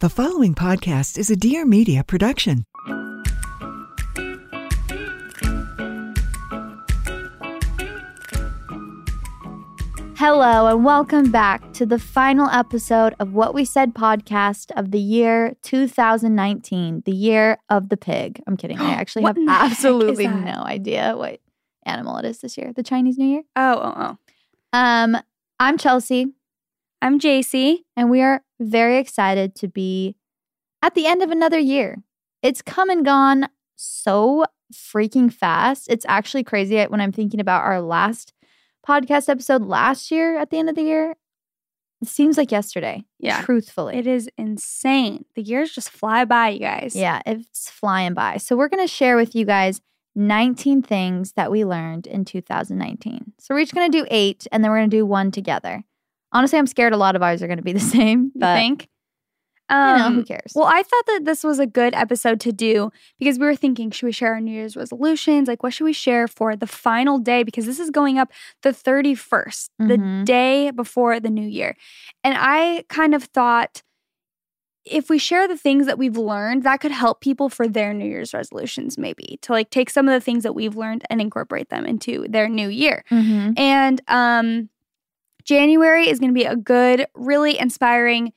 The following podcast is a Dear Media production. Hello, and welcome back to the final episode of What We Said podcast of the year 2019, the year of the pig. I'm kidding. I actually have in the heck is absolutely no idea what animal it is this year. The Chinese New Year. Oh, oh, oh. Um, I'm Chelsey, I'm Jaci. and we are very excited to be at the end of another year. It's come and gone so freaking fast. It's actually crazy when I'm thinking about our last podcast episode last year at the end of the year. It seems like yesterday. Yeah. Truthfully. It is insane. The years just fly by, you guys. Yeah, it's flying by. So we're going to share with you guys 19 things that we learned in 2019. So we're each going to do eight, and then we're going to do one together. Honestly, I'm scared a lot of ours are going to be the same, You but think? you know, who Um, cares? Well, I thought that this was a good episode to do because we were thinking, should we share our New Year's resolutions? Like, what should we share for the final day? Because this is going up the 31st, the Mhm. day before the new year. And I kind of thought if we share the things that we've learned, that could help people for their New Year's resolutions, maybe to like take some of the things that we've learned and incorporate them into their new year. Mhm. And um, January is going to be a good, really inspiring,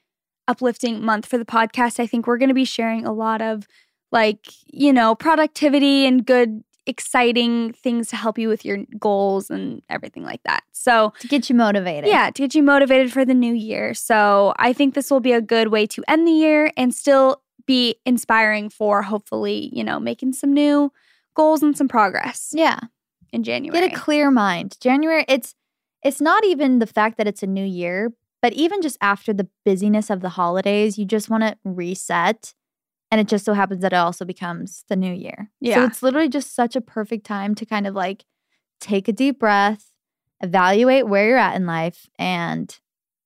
uplifting month for the podcast. I think we're going to be sharing a lot of like, you know, productivity and good, exciting things to help you with your goals and everything like that. So, to get you motivated. yeah, to get you motivated for the new year. So, I think this will be a good way to end the year and still be inspiring for hopefully, you know, making some new goals and some progress Yeah. in January. Get a clear mind. January, it's it's not even the fact that it's a new year, but even just after the busyness of the holidays, you just want to reset. And it just so happens that it also becomes the new year. Yeah. So it's literally just such a perfect time to kind of like take a deep breath, evaluate where you're at in life, and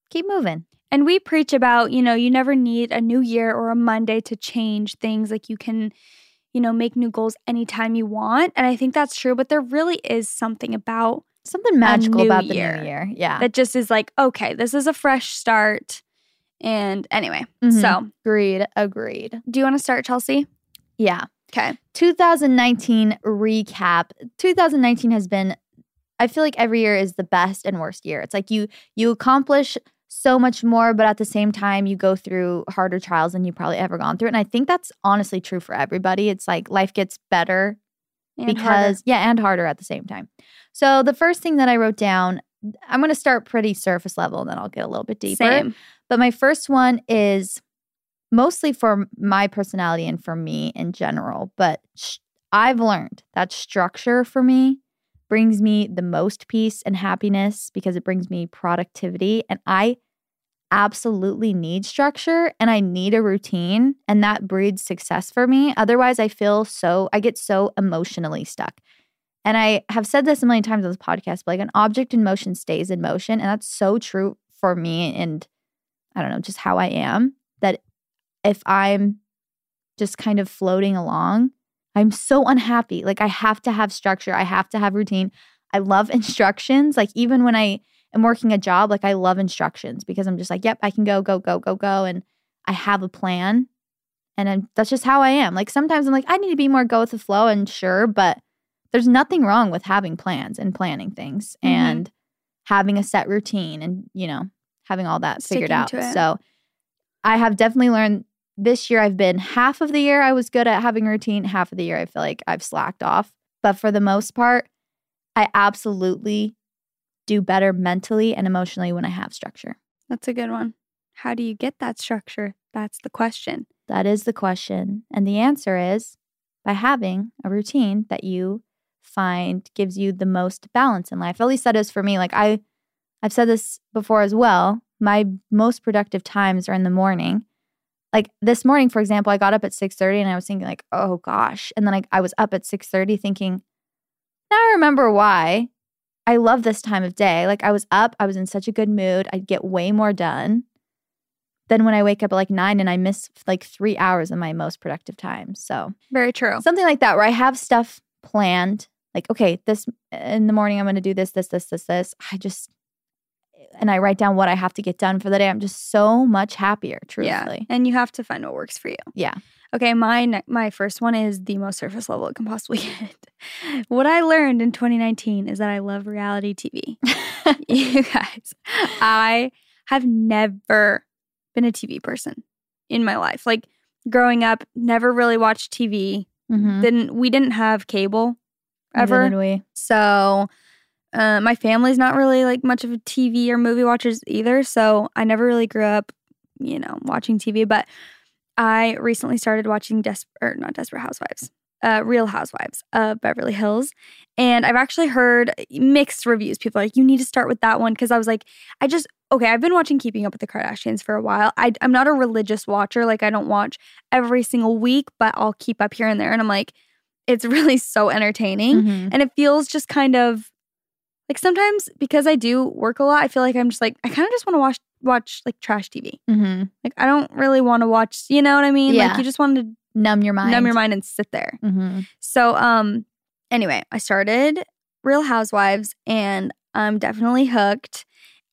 keep moving. And we preach about, you know, you never need a new year or a Monday to change things. Like you can, you know, make new goals anytime you want. And I think that's true, but there really is something about Something magical about the year. new year. Yeah. that just is like, okay, this is a fresh start. And anyway, Mhm. so agreed. Agreed. do you want to start, Chelsey? Yeah. Okay. 2019 recap. 2019 has been I feel like every year is the best and worst year. It's like you you accomplish so much more but at the same time you go through harder trials than you've probably ever gone through. And I think that's honestly true for everybody. It's like life gets better And because harder. yeah, and harder at the same time. So the first thing that I wrote down, I'm going to start pretty surface level and then I'll get a little bit deeper. Same. But my first one is mostly for my personality and for me in general. But sh- I've learned that structure for me brings me the most peace and happiness because it brings me productivity. And I absolutely need structure and I need a routine. And that breeds success for me. Otherwise, I feel so, I get so emotionally stuck. And I have said this a million times on this podcast, but like an object in motion stays in motion. And that's so true for me. And I don't know, just how I am. That if I'm just kind of floating along, I'm so unhappy. Like I have to have structure, I have to have routine. I love instructions. Like even when I am working a job, like I love instructions because I'm just like, yep, I can go, go, go, go, go. And I have a plan. And I'm, that's just how I am. Like sometimes I'm like, I need to be more go with the flow and sure, but there's nothing wrong with having plans and planning things Mhm. and having a set routine and, you know, having all that figured out. So I have definitely learned this year I've been half of the year I was good at having a routine, half of the year I feel like I've slacked off. But for the most part, I absolutely do better mentally and emotionally when I have structure. That's a good one. How do you get that structure? That's the question. That is the question. And the answer is by having a routine that you find gives you the most balance in life. At least that is for me. Like I I've said this before as well. My most productive times are in the morning. Like this morning, for example, I got up at 6:30 and I was thinking like, oh gosh. And then I, I was up at 6:30 thinking, now I remember why. I love this time of day. Like I was up, I was in such a good mood. I'd get way more done than when I wake up at like nine and I miss like three hours of my most productive time. So Very true. something like that where I have stuff planned. Like, okay, this in the morning I'm going to do this, this, this, this, this. I just and I write down what I have to get done for the day. I'm just so much happier, Yeah. truthfully. And you have to find what works for you. Yeah. Okay, my ne- my first one is the most surface level it can possibly get. what I learned in 2019 is that I love reality TV. you guys, I have never been a TV person in my life. Like growing up, never really watched TV. Mhm. Didn't we didn't have cable ever. did we. So uh, my family's not really like much of a TV or movie watchers either. So I never really grew up, you know, watching TV. But I recently started watching Des or not Desperate Housewives, uh, Real Housewives of Beverly Hills, and I've actually heard mixed reviews. People are like, you need to start with that one because I was like, I just okay. I've been watching Keeping Up with the Kardashians for a while. I, I'm not a religious watcher. Like I don't watch every single week, but I'll keep up here and there. And I'm like, it's really so entertaining Mhm. and it feels just kind of like sometimes because I do work a lot, I feel like I'm just like I kind of just want to watch watch like trash TV. Mhm. Like I don't really want to watch, you know what I mean? Yeah. Like you just want to Numb your mind. numb your mind and sit there. Mhm. So um anyway, I started Real Housewives and I'm definitely hooked.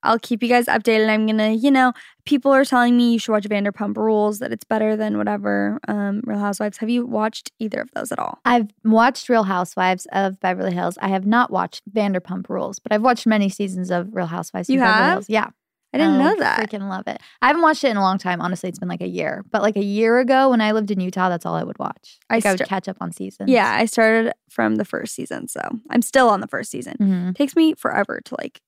I'll keep you guys updated. I'm gonna, you know, people are telling me you should watch Vanderpump Rules, that it's better than whatever. Um, Real Housewives. Have you watched either of those at all? I've watched Real Housewives of Beverly Hills. I have not watched Vanderpump Rules, but I've watched many seasons of Real Housewives of You Beverly have? Hills. Yeah. I didn't I know that. Freaking love it. I haven't watched it in a long time. Honestly, it's been like a year. But like a year ago when I lived in Utah, that's all I would watch. I Like I, would catch up on seasons. Yeah, I started from the first season, so I'm still on the first season. Mhm. takes me forever to like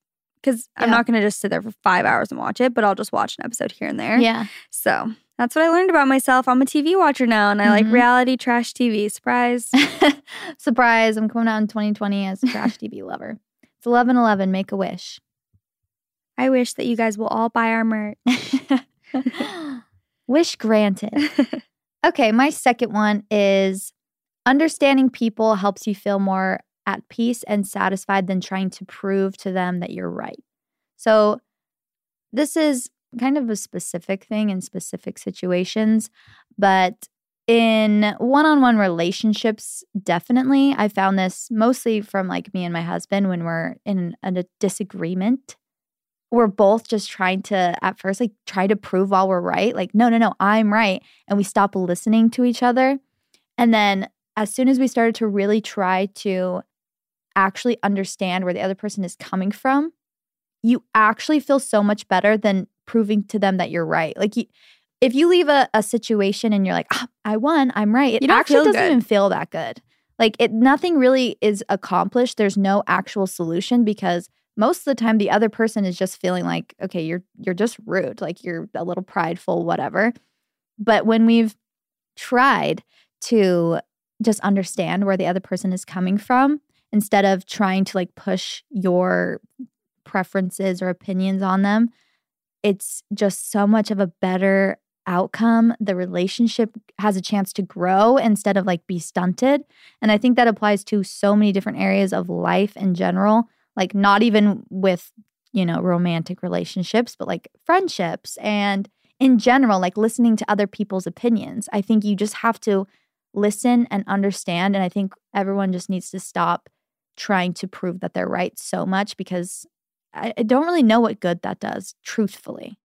because I'm Yeah. not going to just sit there for five hours and watch it, but I'll just watch an episode here and there. Yeah. So that's what I learned about myself. I'm a TV watcher now, and I like Mhm. reality trash TV. Surprise! Surprise. I'm coming out in 2020 as a trash TV lover. It's 11 11. Make a wish. I wish that you guys will all buy our merch. wish granted. Okay, my second one is understanding people helps you feel more at peace and satisfied than trying to prove to them that you're right. So, this is kind of a specific thing in specific situations, but in one on one relationships, definitely. I found this mostly from like me and my husband when we're in a disagreement we're both just trying to at first like try to prove while we're right like no no no i'm right and we stop listening to each other and then as soon as we started to really try to actually understand where the other person is coming from you actually feel so much better than proving to them that you're right. Like you, if you leave a, a situation and you're like ah, i won i'm right it You actually doesn't good. even feel that good. Like it nothing really is accomplished. There's no actual solution because most of the time the other person is just feeling like okay you're you're just rude like you're a little prideful whatever. But when we've tried to just understand where the other person is coming from instead of trying to like push your preferences or opinions on them it's just so much of a better outcome. The relationship has a chance to grow instead of like be stunted. And i think that applies to so many different areas of life in general like not even with you know romantic relationships but like friendships and in general like listening to other people's opinions. I think you just have to listen and understand and i think everyone just needs to stop trying to prove that they're right so much because i, I don't really know what good that does truthfully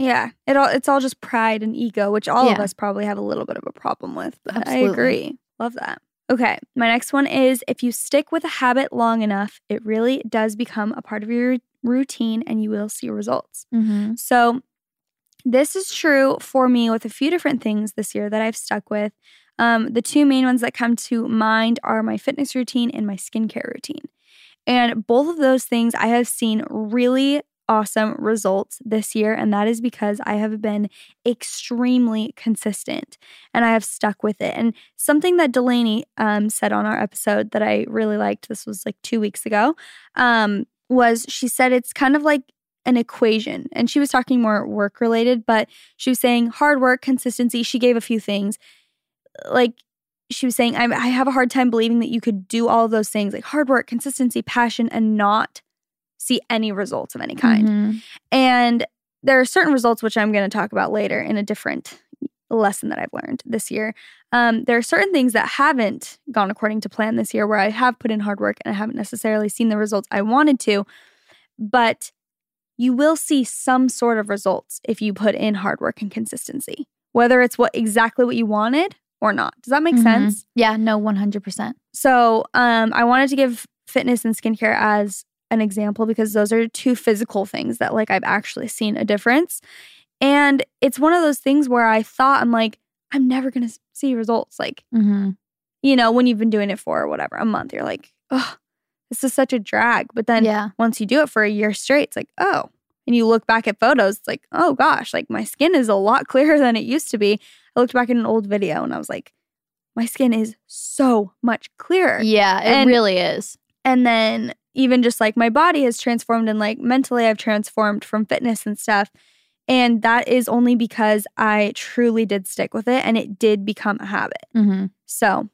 yeah, it all it's all just pride and ego, which all of us probably have a little bit of a problem with. But Absolutely. I agree. Love that. Okay, my next one is if you stick with a habit long enough, it really does become a part of your routine and you will see results. mm-hmm. So This is true for me with a few different things this year that I've stuck with. Um, the two main ones that come to mind are my fitness routine and my skincare routine. And both of those things I have seen really awesome results this year. And that is because I have been extremely consistent and I have stuck with it. And something that Delaney um, said on our episode that I really liked, this was like two weeks ago, um, was she said it's kind of like an equation. And she was talking more work related, but she was saying hard work, consistency. She gave a few things. Like she was saying, I, I have a hard time believing that you could do all of those things like hard work, consistency, passion, and not see any results of any kind. Mhm. And there are certain results which I'm going to talk about later in a different lesson that I've learned this year. Um, there are certain things that haven't gone according to plan this year where I have put in hard work and I haven't necessarily seen the results I wanted to, but you will see some sort of results if you put in hard work and consistency, whether it's what exactly what you wanted or not. Does that make Mhm. sense? Yeah, no, 100%. So um, I wanted to give fitness and skincare as an example because those are two physical things that like I've actually seen a difference. And it's one of those things where I thought I'm like, I'm never gonna see results. Like, hmm you know, when you've been doing it for whatever, a month, you're like, oh, this is such a drag. But then Yeah. once you do it for a year straight, it's like, oh. And you look back at photos, it's like, oh gosh, like my skin is a lot clearer than it used to be. I looked back at an old video and I was like, my skin is so much clearer. Yeah, it And- really is. And then even just like my body has transformed and like mentally I've transformed from fitness and stuff. And that is only because I truly did stick with it and it did become a habit. hmm So,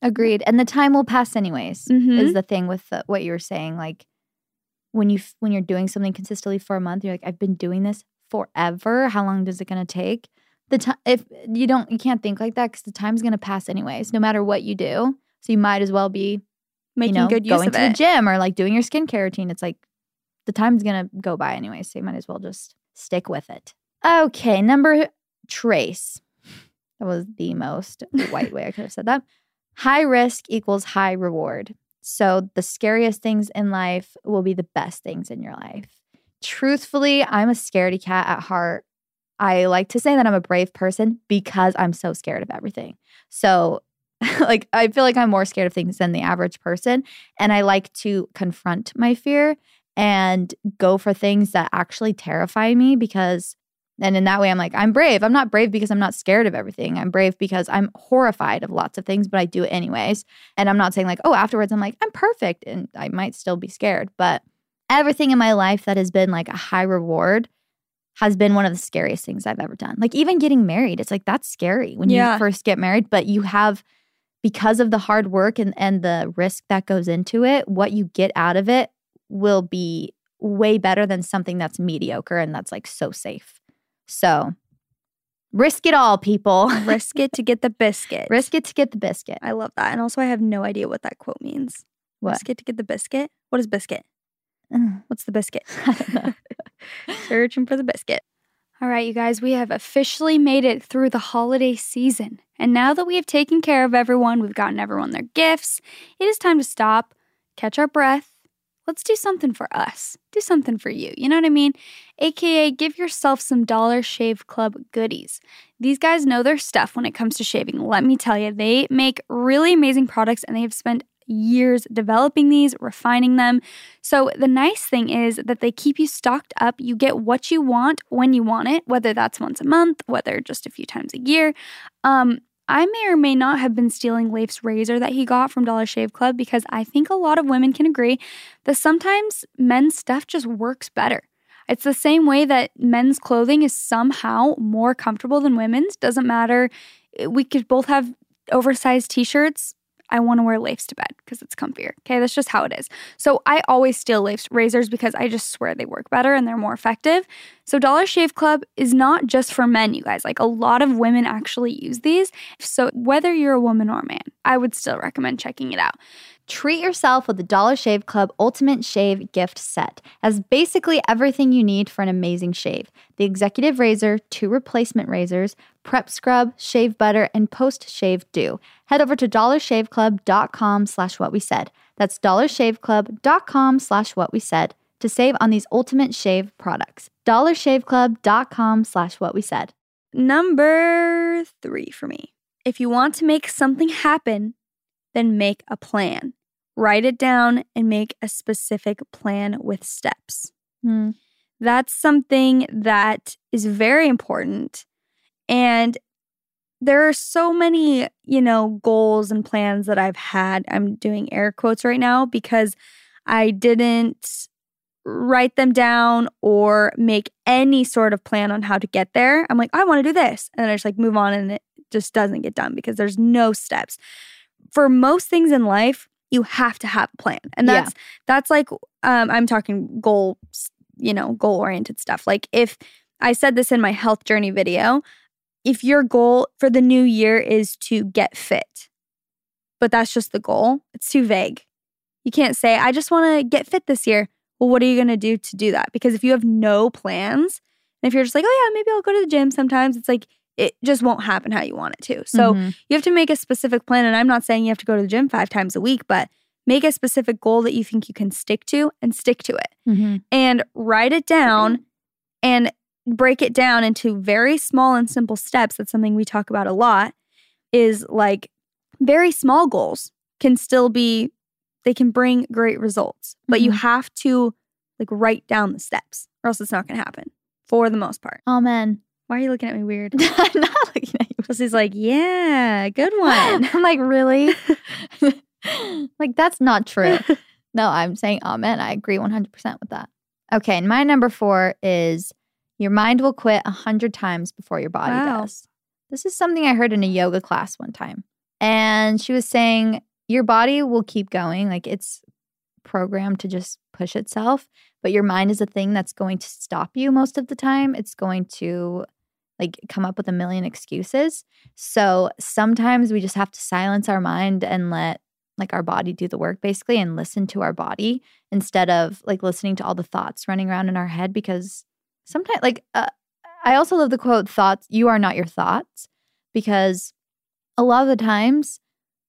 Agreed. And the time will pass anyways. Mhm. Is the thing with the, what you were saying like when you when you're doing something consistently for a month, you're like I've been doing this forever. How long is it going to take? The time if you don't you can't think like that cuz the time's going to pass anyways no matter what you do. So you might as well be making you know, good use going of to the gym or like doing your skincare routine. It's like the time's gonna go by anyway, so you might as well just stick with it. Okay, number trace. That was the most white way I could have said that. High risk equals high reward. So the scariest things in life will be the best things in your life. Truthfully, I'm a scaredy cat at heart. I like to say that I'm a brave person because I'm so scared of everything. So like I feel like I'm more scared of things than the average person and I like to confront my fear and go for things that actually terrify me because and in that way I'm like I'm brave. I'm not brave because I'm not scared of everything. I'm brave because I'm horrified of lots of things but I do it anyways. And I'm not saying like oh afterwards I'm like I'm perfect and I might still be scared, but everything in my life that has been like a high reward has been one of the scariest things I've ever done. Like even getting married, it's like that's scary when Yeah. you first get married, but you have because of the hard work and, and the risk that goes into it, what you get out of it will be way better than something that's mediocre and that's like so safe. So risk it all, people. Risk it to get the biscuit. risk it to get the biscuit. I love that. And also I have no idea what that quote means. What? Risk it to get the biscuit? What is biscuit? Mm. What's the biscuit? I don't know. Searching for the biscuit. All right, you guys, we have officially made it through the holiday season. And now that we have taken care of everyone, we've gotten everyone their gifts, it is time to stop, catch our breath. Let's do something for us. Do something for you. You know what I mean? AKA, give yourself some Dollar Shave Club goodies. These guys know their stuff when it comes to shaving. Let me tell you, they make really amazing products and they have spent years developing these, refining them. So the nice thing is that they keep you stocked up. You get what you want when you want it, whether that's once a month, whether just a few times a year. Um, I may or may not have been stealing Leif's razor that he got from Dollar Shave Club because I think a lot of women can agree that sometimes men's stuff just works better. It's the same way that men's clothing is somehow more comfortable than women's. Doesn't matter. We could both have oversized t shirts. I want to wear Leif's to bed because it's comfier. Okay, that's just how it is. So I always steal Leif's razors because I just swear they work better and they're more effective. So Dollar Shave Club is not just for men, you guys. Like a lot of women actually use these. So whether you're a woman or a man, I would still recommend checking it out. Treat yourself with the Dollar Shave Club Ultimate Shave Gift Set. Has basically everything you need for an amazing shave. The executive razor, two replacement razors, prep scrub, shave butter, and post-shave dew. Head over to dollarshaveclub.com slash what we said. That's dollarshaveclub.com slash what we said. to save on these ultimate shave products. dollarshaveclub.com slash what we said. Number three for me. If you want to make something happen, then make a plan. Write it down and make a specific plan with steps. Hmm. That's something that is very important. And there are so many, you know, goals and plans that I've had. I'm doing air quotes right now because I didn't write them down or make any sort of plan on how to get there. I'm like, I want to do this. And then I just like move on and it just doesn't get done because there's no steps. For most things in life, you have to have a plan. And Yeah. that's that's like um I'm talking goal, you know, goal oriented stuff. Like if I said this in my health journey video, if your goal for the new year is to get fit, but that's just the goal, it's too vague. You can't say, I just want to get fit this year. Well, what are you going to do to do that? Because if you have no plans, and if you're just like, oh, yeah, maybe I'll go to the gym sometimes, it's like, it just won't happen how you want it to. So Mhm. you have to make a specific plan. And I'm not saying you have to go to the gym five times a week, but make a specific goal that you think you can stick to and stick to it Mhm. and write it down and break it down into very small and simple steps. That's something we talk about a lot is like very small goals can still be they can bring great results, but you Mhm. have to like write down the steps or else it's not going to happen for the most part. Amen. Why are you looking at me weird? I'm not looking at you. Chelsey's like, yeah, good one. I'm like, really? like, that's not true. No, I'm saying amen. I agree 100% with that. Okay. And my number four is your mind will quit a hundred times before your body Wow. does. This is something I heard in a yoga class one time. And she was saying, your body will keep going. Like, it's programmed to just push itself, but your mind is a thing that's going to stop you most of the time. It's going to like come up with a million excuses. So sometimes we just have to silence our mind and let like our body do the work basically and listen to our body instead of like listening to all the thoughts running around in our head because sometimes like uh, I also love the quote thoughts you are not your thoughts because a lot of the times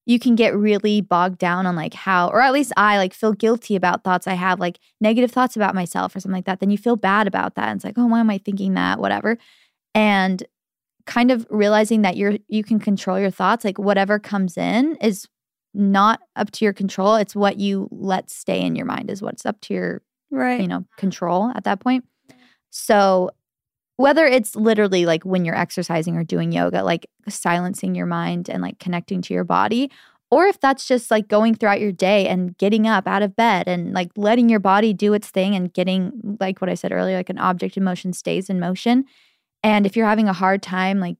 you can get really bogged down on like how or at least I like feel guilty about thoughts I have like negative thoughts about myself or something like that then you feel bad about that and it's like oh why am I thinking that whatever and kind of realizing that you're you can control your thoughts like whatever comes in is not up to your control it's what you let stay in your mind is what's up to your right. you know control at that point so whether it's literally like when you're exercising or doing yoga like silencing your mind and like connecting to your body or if that's just like going throughout your day and getting up out of bed and like letting your body do its thing and getting like what I said earlier like an object in motion stays in motion and if you're having a hard time like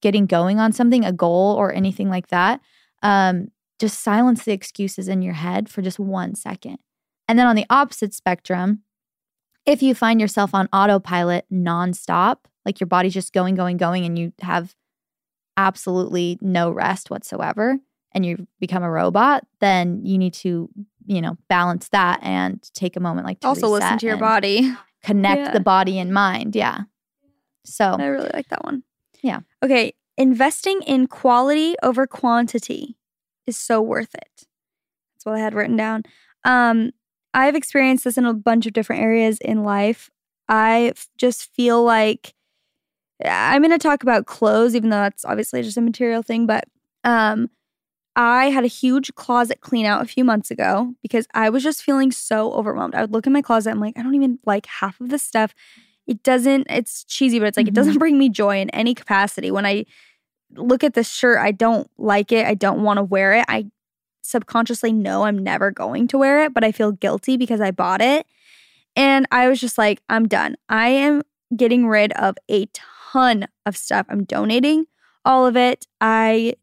getting going on something a goal or anything like that um just silence the excuses in your head for just one second and then on the opposite spectrum if you find yourself on autopilot nonstop, like your body's just going, going, going, and you have absolutely no rest whatsoever, and you become a robot, then you need to, you know, balance that and take a moment, like to also listen to your body. connect Yeah. the body and mind. Yeah. So I really like that one. Yeah. Okay. Investing in quality over quantity is so worth it. That's what I had written down. Um, I've experienced this in a bunch of different areas in life. I just feel like I'm going to talk about clothes, even though that's obviously just a material thing. But um, I had a huge closet clean out a few months ago because I was just feeling so overwhelmed. I would look in my closet, I'm like, I don't even like half of this stuff. It doesn't, it's cheesy, but it's like, it Mhm. doesn't bring me joy in any capacity. When I look at this shirt, I don't like it. I don't want to wear it. I subconsciously know I'm never going to wear it, but I feel guilty because I bought it. And I was just like, I'm done. I am getting rid of a ton of stuff. I'm donating all of it. I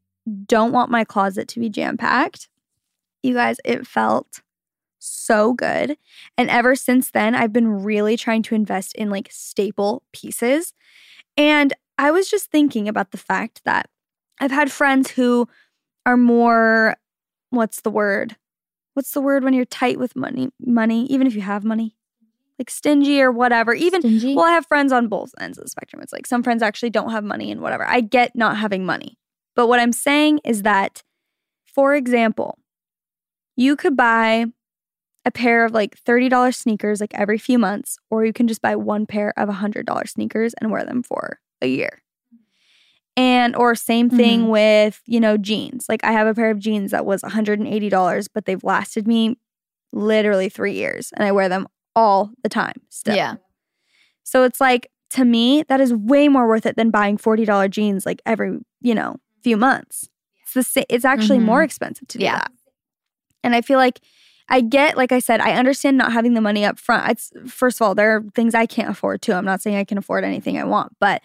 don't want my closet to be jam packed. You guys, it felt so good. And ever since then, I've been really trying to invest in like staple pieces. And I was just thinking about the fact that I've had friends who are more, what's the word? What's the word when you're tight with money? Money, even if you have money, like stingy or whatever. Even stingy. well, I have friends on both ends of the spectrum. It's like some friends actually don't have money and whatever. I get not having money. But what I'm saying is that, for example, you could buy a pair of like $30 sneakers like every few months, or you can just buy one pair of $100 sneakers and wear them for a year. And or same thing Mhm. with, you know, jeans. Like I have a pair of jeans that was $180, but they've lasted me literally 3 years and I wear them all the time still. Yeah. So it's like to me that is way more worth it than buying $40 jeans like every, you know, few months. It's the sa- it's actually more expensive to do Yeah. that. And I feel like I get like I said I understand not having the money up front. It's first of all there are things I can't afford too. I'm not saying I can afford anything I want, but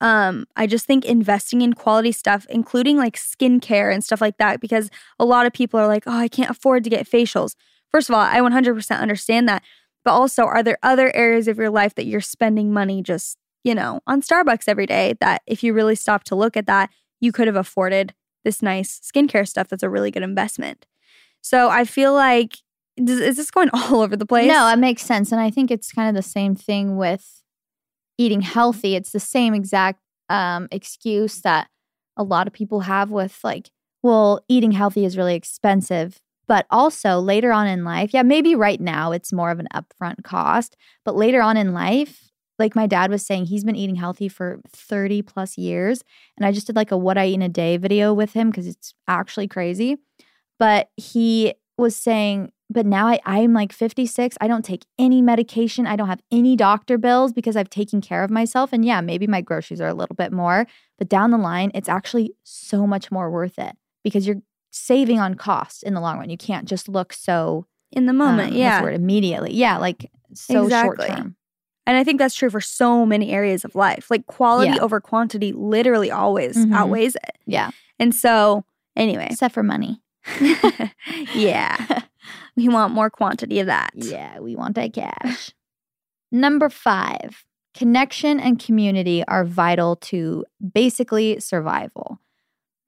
um I just think investing in quality stuff including like skincare and stuff like that because a lot of people are like, "Oh, I can't afford to get facials." First of all, I 100% understand that. But also, are there other areas of your life that you're spending money just, you know, on Starbucks every day that if you really stop to look at that, you could have afforded this nice skincare stuff that's a really good investment. So I feel like, is this going all over the place? No, it makes sense. And I think it's kind of the same thing with eating healthy. It's the same exact um, excuse that a lot of people have with, like, well, eating healthy is really expensive. But also later on in life, yeah, maybe right now it's more of an upfront cost. But later on in life, like my dad was saying, he's been eating healthy for 30 plus years. And I just did like a what I eat in a day video with him because it's actually crazy. But he was saying, but now I, I'm like 56. I don't take any medication. I don't have any doctor bills because I've taken care of myself. And yeah, maybe my groceries are a little bit more, but down the line, it's actually so much more worth it because you're saving on costs in the long run. You can't just look so in the um, moment, the yeah. immediately. Yeah, like so Exactly. short term. And I think that's true for so many areas of life. Like quality Yeah. over quantity literally always Mhm. outweighs it. Yeah, And so, anyway, except for money. yeah, we want more quantity of that. Yeah, we want that cash. Number five, connection and community are vital to basically survival.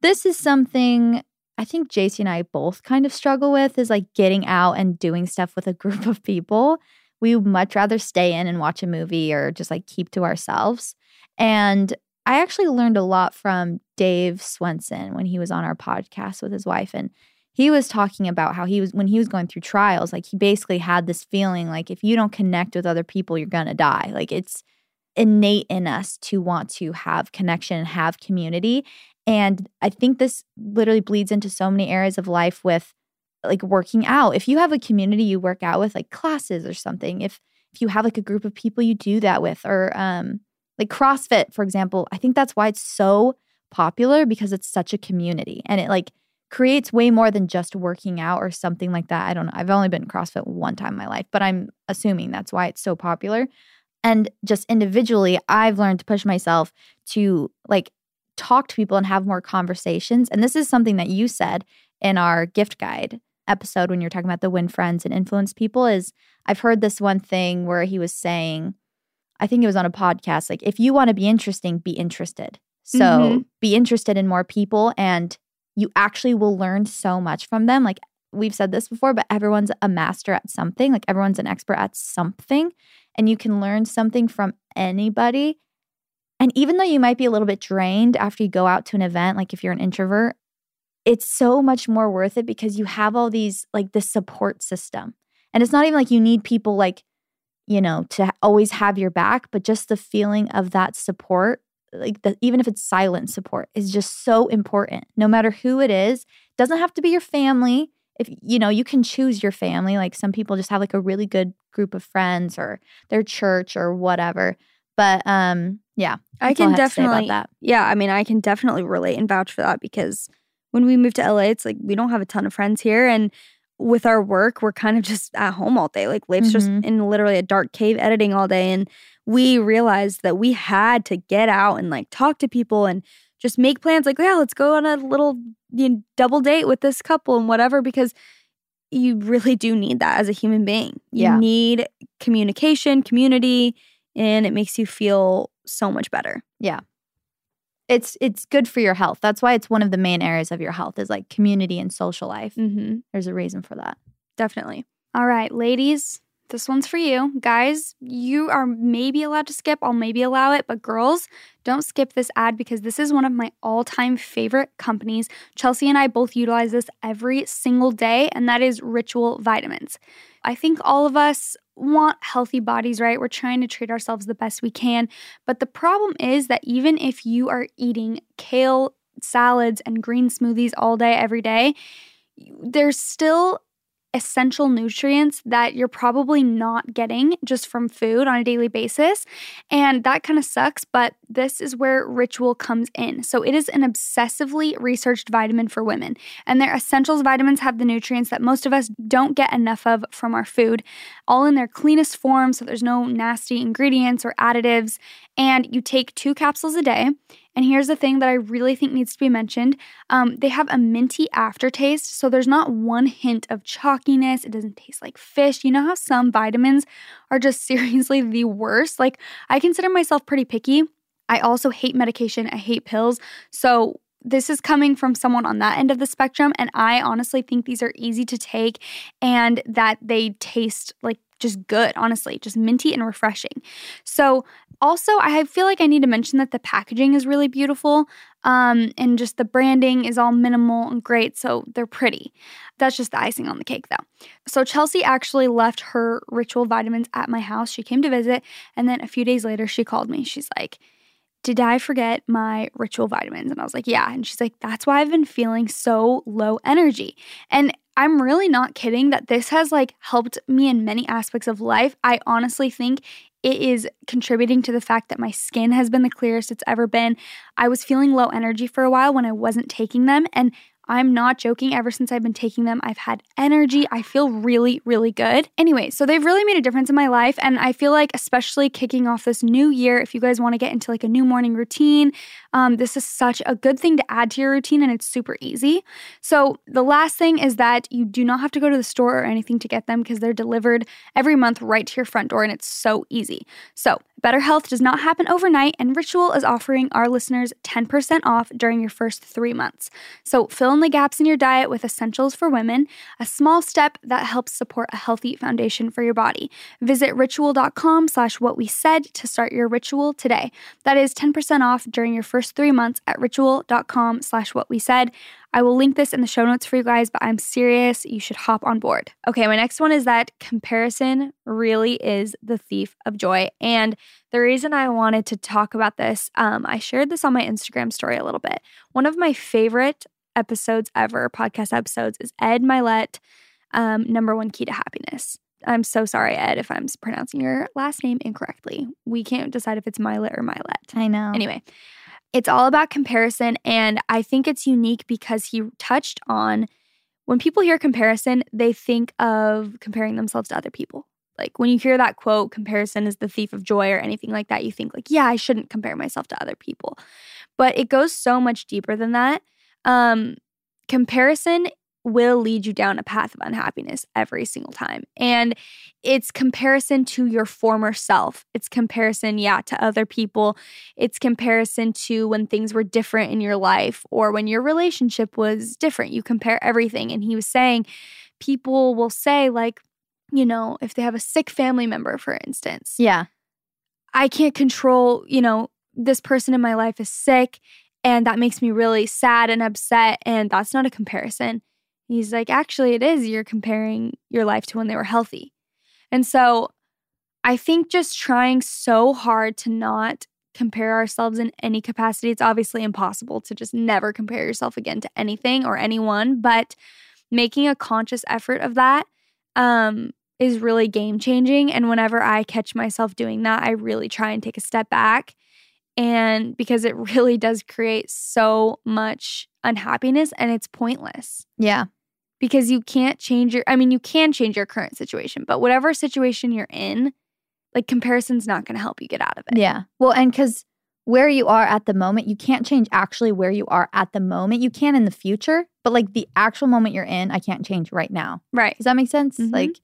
This is something I think Jaci and I both kind of struggle with is like getting out and doing stuff with a group of people. We would much rather stay in and watch a movie or just like keep to ourselves. And I actually learned a lot from Dave Swenson when he was on our podcast with his wife. And he was talking about how he was when he was going through trials like he basically had this feeling like if you don't connect with other people you're going to die like it's innate in us to want to have connection and have community and i think this literally bleeds into so many areas of life with like working out if you have a community you work out with like classes or something if if you have like a group of people you do that with or um like crossfit for example i think that's why it's so popular because it's such a community and it like creates way more than just working out or something like that. I don't know. I've only been CrossFit one time in my life, but I'm assuming that's why it's so popular. And just individually, I've learned to push myself to like talk to people and have more conversations. And this is something that you said in our gift guide episode when you're talking about the win friends and influence people is I've heard this one thing where he was saying I think it was on a podcast like if you want to be interesting, be interested. So Mhm. be interested in more people and you actually will learn so much from them. Like we've said this before, but everyone's a master at something. Like everyone's an expert at something, and you can learn something from anybody. And even though you might be a little bit drained after you go out to an event, like if you're an introvert, it's so much more worth it because you have all these, like this support system. And it's not even like you need people like, you know, to always have your back, but just the feeling of that support like the, even if it's silent support is just so important no matter who it is doesn't have to be your family if you know you can choose your family like some people just have like a really good group of friends or their church or whatever but um yeah I can have to say about definitely, that yeah, I mean, I can definitely relate and vouch for that because when we moved to LA, it's like we don't have a ton of friends here. And with our work, we're kind of just at home all day. Like Leif's just Mhm. in literally a dark cave editing all day. And we realized that we had to get out and like talk to people and just make plans like, yeah, let's go on a little you know, double date with this couple and whatever, because you really do need that as a human being. You Yeah. need communication, community, and it makes you feel so much better. It's it's good for your health that's why it's one of the main areas of your health is like community and social life Mm-hmm. there's a reason for that Definitely. All right, ladies, this one's for you. Guys, you are maybe allowed to skip. I'll maybe allow it, but girls, don't skip this ad because this is one of my all time favorite companies. Chelsey and I both utilize this every single day, and that is Ritual Vitamins. I think all of us want healthy bodies, right? We're trying to treat ourselves the best we can. But the problem is that even if you are eating kale salads and green smoothies all day, every day, there's still essential nutrients that you're probably not getting just from food on a daily basis. And that kind of sucks, but this is where Ritual comes in. So it is an obsessively researched vitamin for women, and their essentials vitamins have the nutrients that most of us don't get enough of from our food, all in their cleanest form. So there's no nasty ingredients or additives. And you take two capsules a day. And here's the thing that I really think needs to be mentioned um, they have a minty aftertaste. So there's not one hint of chalkiness. It doesn't taste like fish. You know how some vitamins are just seriously the worst? Like, I consider myself pretty picky. I also hate medication, I hate pills. So this is coming from someone on that end of the spectrum. And I honestly think these are easy to take and that they taste like just good, honestly, just minty and refreshing. So, also, I feel like I need to mention that the packaging is really beautiful um, and just the branding is all minimal and great. So, they're pretty. That's just the icing on the cake, though. So, Chelsey actually left her ritual vitamins at my house. She came to visit, and then a few days later, she called me. She's like, did I forget my ritual vitamins? And I was like, yeah. And she's like, that's why I've been feeling so low energy. And I'm really not kidding that this has like helped me in many aspects of life. I honestly think it is contributing to the fact that my skin has been the clearest it's ever been. I was feeling low energy for a while when I wasn't taking them. And I'm not joking. Ever since I've been taking them, I've had energy. I feel really, really good. Anyway, so they've really made a difference in my life. And I feel like, especially kicking off this new year, if you guys want to get into like a new morning routine, um, this is such a good thing to add to your routine and it's super easy. So, the last thing is that you do not have to go to the store or anything to get them because they're delivered every month right to your front door and it's so easy. So, better health does not happen overnight, and Ritual is offering our listeners 10% off during your first three months. So, fill in the gaps in your diet with essentials for women, a small step that helps support a healthy foundation for your body. Visit ritual.com slash what we said to start your ritual today. That is 10% off during your first three months at ritual.com slash what we said. I will link this in the show notes for you guys, but I'm serious. You should hop on board. Okay, my next one is that comparison really is the thief of joy. And the reason I wanted to talk about this, um, I shared this on my Instagram story a little bit. One of my favorite episodes ever, podcast episodes, is Ed Mylett, um, Number One Key to Happiness. I'm so sorry, Ed, if I'm pronouncing your last name incorrectly. We can't decide if it's Milet or Milet. I know. Anyway, it's all about comparison. And I think it's unique because he touched on when people hear comparison, they think of comparing themselves to other people. Like when you hear that quote, comparison is the thief of joy or anything like that, you think, like, yeah, I shouldn't compare myself to other people. But it goes so much deeper than that. Um, comparison will lead you down a path of unhappiness every single time. And it's comparison to your former self. It's comparison, yeah, to other people. It's comparison to when things were different in your life or when your relationship was different. You compare everything. And he was saying, people will say, like, you know, if they have a sick family member, for instance. Yeah. I can't control, you know, this person in my life is sick and that makes me really sad and upset. And that's not a comparison He's like, actually, it is. You're comparing your life to when they were healthy. And so I think just trying so hard to not compare ourselves in any capacity, it's obviously impossible to just never compare yourself again to anything or anyone, but making a conscious effort of that um, is really game changing. And whenever I catch myself doing that, I really try and take a step back. And because it really does create so much unhappiness and it's pointless. Yeah because you can't change your I mean you can change your current situation, but whatever situation you're in, like comparison's not going to help you get out of it. Yeah. Well, and cuz where you are at the moment, you can't change actually where you are at the moment. You can in the future, but like the actual moment you're in, I can't change right now. Right. Does that make sense? Mhm. Like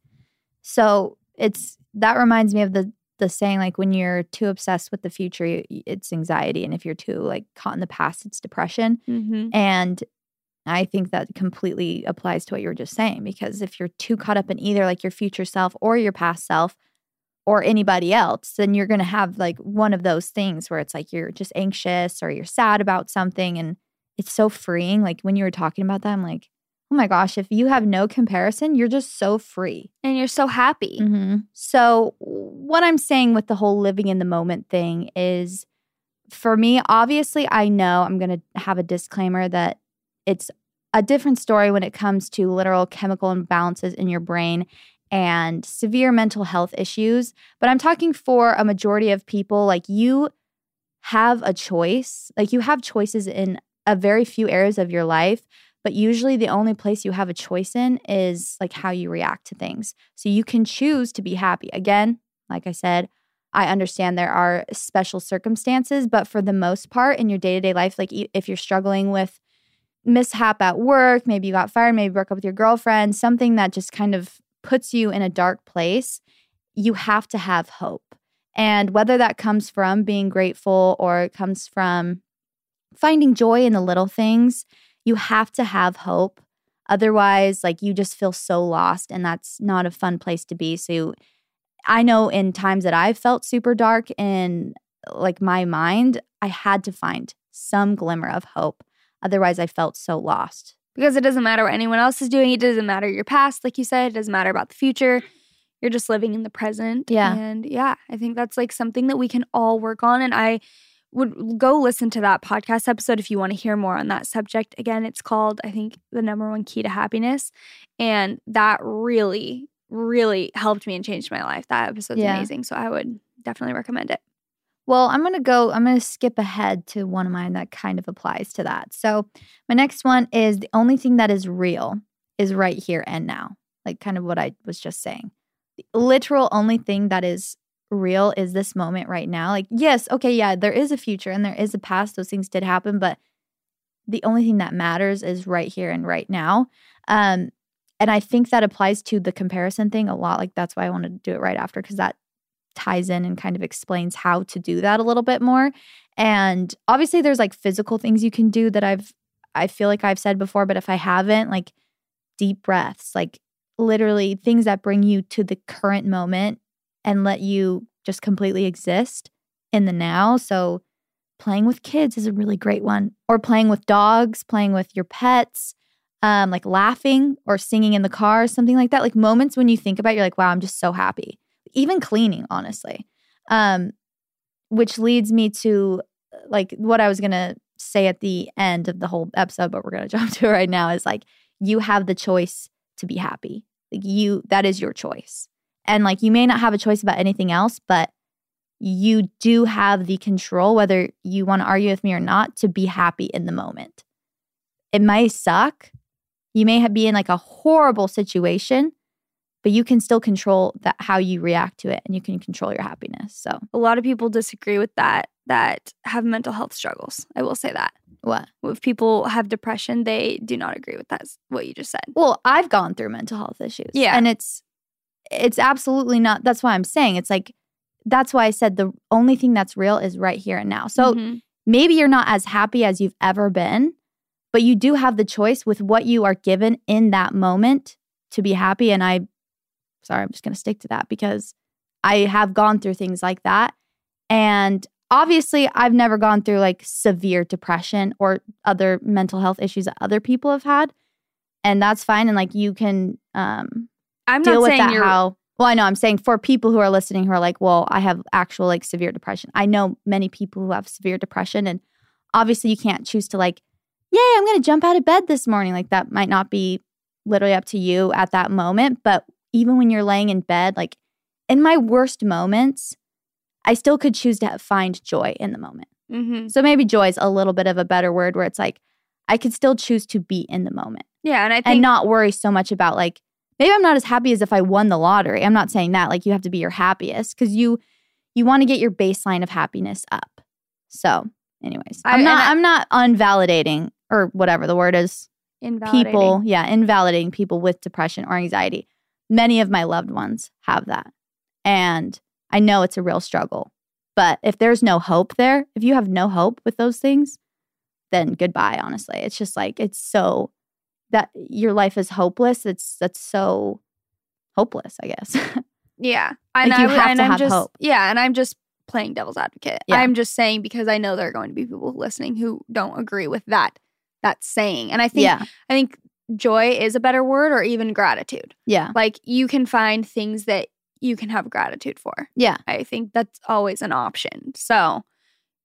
so it's that reminds me of the the saying like when you're too obsessed with the future, it's anxiety and if you're too like caught in the past, it's depression. Mm-hmm. And I think that completely applies to what you were just saying because if you're too caught up in either like your future self or your past self or anybody else, then you're going to have like one of those things where it's like you're just anxious or you're sad about something. And it's so freeing. Like when you were talking about that, I'm like, oh my gosh, if you have no comparison, you're just so free. And you're so happy. Mm-hmm. So, what I'm saying with the whole living in the moment thing is for me, obviously, I know I'm going to have a disclaimer that it's a different story when it comes to literal chemical imbalances in your brain and severe mental health issues. But I'm talking for a majority of people, like you have a choice, like you have choices in a very few areas of your life. But usually, the only place you have a choice in is like how you react to things. So you can choose to be happy. Again, like I said, I understand there are special circumstances, but for the most part in your day to day life, like if you're struggling with mishap at work, maybe you got fired, maybe you broke up with your girlfriend, something that just kind of puts you in a dark place, you have to have hope. And whether that comes from being grateful or it comes from finding joy in the little things, you have to have hope. Otherwise, like you just feel so lost, and that's not a fun place to be. So, you, I know in times that I've felt super dark in like my mind, I had to find some glimmer of hope. Otherwise, I felt so lost. Because it doesn't matter what anyone else is doing. It doesn't matter your past, like you said. It doesn't matter about the future. You're just living in the present. Yeah. And yeah, I think that's like something that we can all work on. And I would go listen to that podcast episode if you want to hear more on that subject. Again, it's called, I think, The Number One Key to Happiness. And that really, really helped me and changed my life. That episode's Yeah. amazing. So I would definitely recommend it. Well, I'm going to go, I'm going to skip ahead to one of mine that kind of applies to that. So, my next one is the only thing that is real is right here and now. Like, kind of what I was just saying. The literal only thing that is real is this moment right now. Like, yes, okay, yeah, there is a future and there is a past. Those things did happen, but the only thing that matters is right here and right now. Um, and I think that applies to the comparison thing a lot. Like, that's why I wanted to do it right after because that ties in and kind of explains how to do that a little bit more. And obviously there's like physical things you can do that I've I feel like I've said before, but if I haven't, like deep breaths, like literally things that bring you to the current moment and let you just completely exist in the now. So playing with kids is a really great one. Or playing with dogs, playing with your pets, um, like laughing or singing in the car, something like that. Like moments when you think about it, you're like, wow, I'm just so happy even cleaning honestly um which leads me to like what i was gonna say at the end of the whole episode but we're gonna jump to right now is like you have the choice to be happy. Like you that is your choice. And like you may not have a choice about anything else but you do have the control whether you want to argue with me or not to be happy in the moment. It might suck. You may be in like a horrible situation but you can still control that how you react to it and you can control your happiness so A lot of people disagree with that, that have mental health struggles. I will say that. what If people have depression, they do not agree with that, what you just said. well i've gone through mental health issues Yeah. and it's it's absolutely not that's why i'm saying it's like that's why i said the only thing that's real is right here and now so Mhm. maybe you're not as happy as you've ever been but you do have the choice with what you are given in that moment to be happy and i sorry i'm just going to stick to that because i have gone through things like that. And obviously i've never gone through like severe depression or other mental health issues that other people have had. And that's fine. And like you can um I'm deal not with saying that you're how well i know i'm saying for people who are listening who are like well i have actual like severe depression. I know many people who have severe depression and obviously you can't choose to like yay i'm gonna jump out of bed this morning. Like that might not be literally up to you at that moment but even when you're laying in bed like in my worst moments i still could choose to have, find joy in the moment Mhm. so maybe joy is a little bit of a better word where it's like i could still choose to be in the moment Yeah, and I think and not worry so much about like maybe I'm not as happy as if I won the lottery. I'm not saying that like you have to be your happiest because you you want to get your baseline of happiness up. So, anyways, I'm not I- I'm not unvalidating or whatever the word is. invalidating. People, yeah, invalidating people with depression or anxiety. Many of my loved ones have that. And I know it's a real struggle. But if there's no hope there, if you have no hope with those things, then goodbye, honestly. It's just like it's so that your life is hopeless. It's that's so hopeless, I guess. Yeah, and Like, I you would- have to I'm have just, hope. Yeah, and I'm just playing devil's advocate. Yeah. I'm just saying because I know there are going to be people listening who don't agree with that that saying, and I think yeah. I think joy is a better word or even gratitude. Yeah. Like you can find things that you can have gratitude for. Yeah. I think that's always an option. So,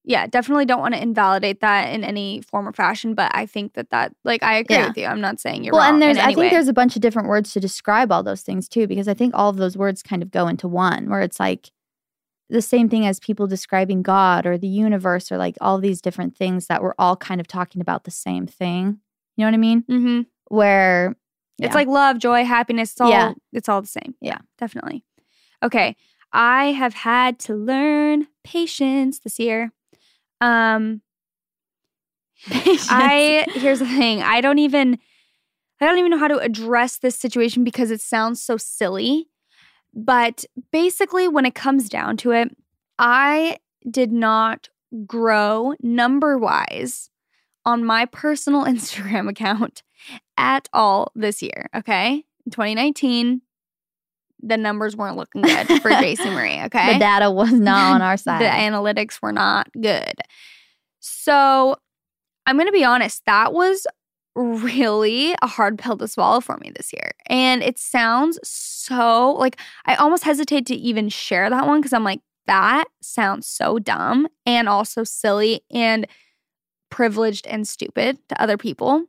yeah, definitely don't want to invalidate that in any form or fashion, but I think that that like I agree Yeah. with you. I'm not saying you're wrong. well, wrong. and there's I think way. there's a bunch of different words to describe all those things too, because I think all of those words kind of go into one, where it's like the same thing as people describing God or the universe or like all these different things that we're all kind of talking about the same thing. You know what I mean? hmm Where It's like love, joy, happiness. It's all Yeah. it's all the same. Yeah. Definitely. Okay. I have had to learn patience this year. Um I here's the thing. I don't even I don't even know how to address this situation because it sounds so silly. But basically when it comes down to it, I did not grow number-wise on my personal Instagram account at all this year, okay? In 2019, the numbers weren't looking good for Jaci Marie, okay? the data was not on our side. The analytics were not good. So I'm going to be honest, that was really a hard pill to swallow for me this year. And it sounds so like I almost hesitate to even share that one because I'm like, that sounds so dumb and also silly and privileged and stupid to other people.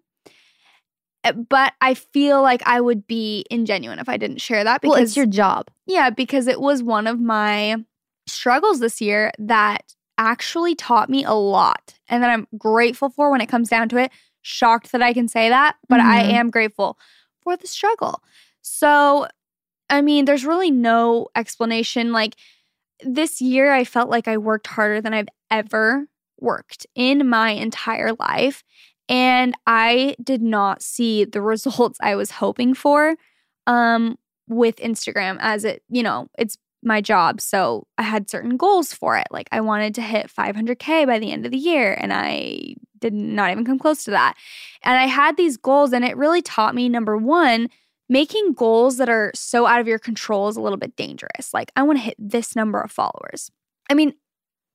Uh, But I feel like I would be ingenuine if I didn't share that because well, it's your job. yeah, because it was one of my struggles this year that actually taught me a lot and that I'm grateful for when it comes down to it. Shocked that I can say that, but I Mhm. am grateful for the struggle. So, I mean, there's really no explanation. Like this year, I felt like I worked harder than I've ever worked in my entire life. And I did not see the results I was hoping for um, with Instagram as it, you know, it's my job. So I had certain goals for it. Like I wanted to hit 500K by the end of the year, and I did not even come close to that. And I had these goals, and it really taught me number one, making goals that are so out of your control is a little bit dangerous. Like, I want to hit this number of followers. I mean,